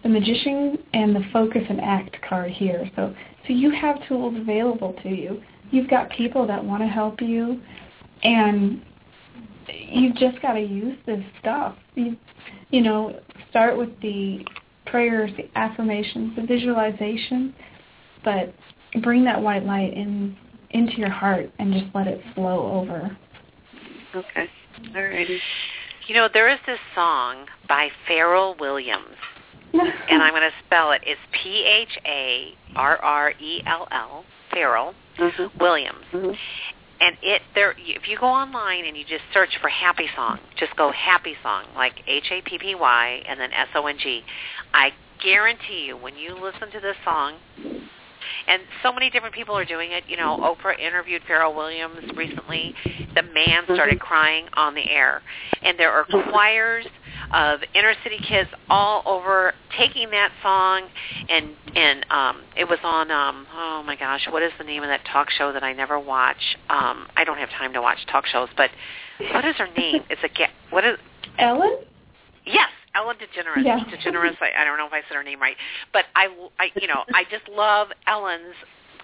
[SPEAKER 2] the magician and the focus and act card here. So so you have tools available to you. You've got people that want to help you and you've just got to use this stuff. You you know, start with the prayers, the affirmations, the visualization, but bring that white light in into your heart and just let it flow over.
[SPEAKER 7] Okay. All righty.
[SPEAKER 1] You know, there is this song by Pharrell Williams, and I'm going to spell it. It's P H A R R E L L, Pharrell
[SPEAKER 7] Mm-hmm.
[SPEAKER 1] Williams.
[SPEAKER 7] Mm-hmm.
[SPEAKER 1] And it there, if you go online and you just search for Happy Song, just go Happy Song, like H A P P Y and then S O N G. I guarantee you, when you listen to this song, and so many different people are doing it. You know, Oprah interviewed Pharrell Williams recently. The man started crying on the air, and there are choirs of inner city kids all over taking that song. And and um it was on um oh my gosh what is the name of that talk show that I never watch? Um I don't have time to watch talk shows but what is her name? It's a what is
[SPEAKER 2] Ellen?
[SPEAKER 1] Yes, Ellen DeGeneres.
[SPEAKER 2] Yeah.
[SPEAKER 1] DeGeneres. I, I don't know if I said her name right, but I, I, you know, I just love Ellen's,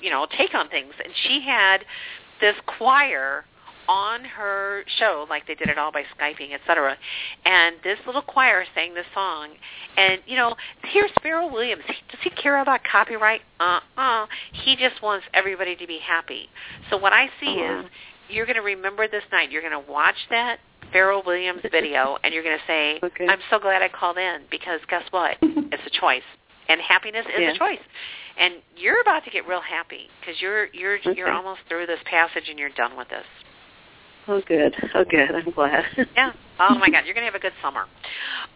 [SPEAKER 1] you know, take on things. And she had this choir on her show, like they did it all by skyping, et cetera. And this little choir sang this song. And you know, here's Pharrell Williams. He, does he care about copyright? Uh-uh. He just wants everybody to be happy. So what I see
[SPEAKER 7] Uh-huh.
[SPEAKER 1] is you're going to remember this night. You're going to watch that Pharrell Williams video, and you're going to say,
[SPEAKER 7] Okay.
[SPEAKER 1] "I'm so glad I called in because guess what? it's a choice, and happiness is
[SPEAKER 7] Yeah.
[SPEAKER 1] a choice." And you're about to get real happy because you're you're you're almost through this passage and you're done with this.
[SPEAKER 7] Oh, good. Oh, good. I'm glad.
[SPEAKER 1] Yeah. Oh my God, you're going to have a good summer.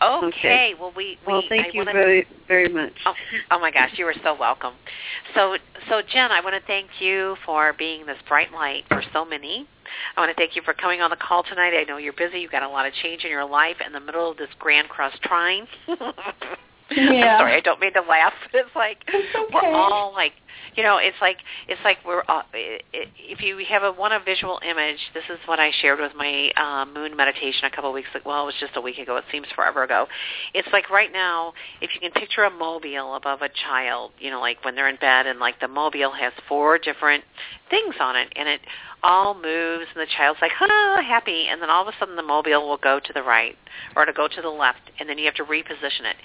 [SPEAKER 1] Okay.
[SPEAKER 7] Okay.
[SPEAKER 1] Well, we we
[SPEAKER 7] well, thank
[SPEAKER 1] I
[SPEAKER 7] you
[SPEAKER 1] wanna,
[SPEAKER 7] very, very much.
[SPEAKER 1] Oh, oh my gosh, you are so welcome. So, so Jen, I want to thank you for being this bright light for so many. I want to thank you for coming on the call tonight. I know you're busy. You've got a lot of change in your life in the middle of this Grand Cross trying.
[SPEAKER 2] Yeah.
[SPEAKER 1] I'm sorry, I don't mean to laugh. It's like
[SPEAKER 2] It's okay.
[SPEAKER 1] we're all like, you know, it's like it's like we're all, if you have a want a visual image. This is what I shared with my uh, moon meditation a couple of weeks ago. Well, it was just a week ago. It seems forever ago. It's like right now, if you can picture a mobile above a child, you know, like when they're in bed, and like the mobile has four different things on it, and it all moves, and the child's like, ah, happy, and then all of a sudden the mobile will go to the right or to go to the left, and then you have to reposition it.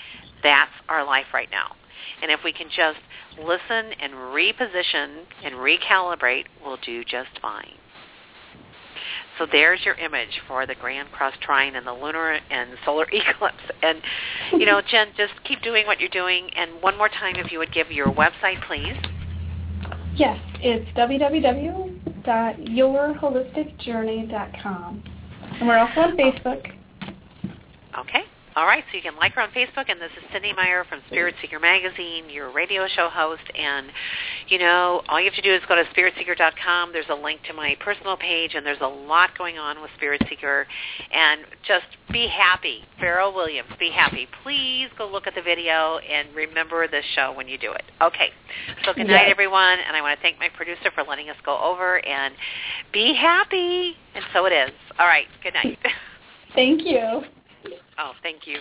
[SPEAKER 1] That's our life right now. And if we can just listen and reposition and recalibrate, we'll do just fine. So there's your image for the Grand Cross Trine and the lunar and solar eclipse. And, you know, Jen, just keep doing what you're doing. And one more time, if you would give your website, please.
[SPEAKER 2] Yes, it's www.yourholisticjourney.com. And we're also on Facebook.
[SPEAKER 1] Okay. All right, so you can like her on Facebook, and this is Cynde Meyer from Spirit Seeker Magazine, your radio show host. And, you know, all you have to do is go to spiritseeker.com. There's a link to my personal page, and there's a lot going on with Spirit Seeker. And just be happy. Pharrell Williams, be happy. Please go look at the video and remember this show when you do it. Okay. So good night,
[SPEAKER 2] Yes.
[SPEAKER 1] everyone. And I want to thank my producer for letting us go over. And be happy. And so it is. All right. Good night.
[SPEAKER 2] Thank you.
[SPEAKER 1] Oh, thank you.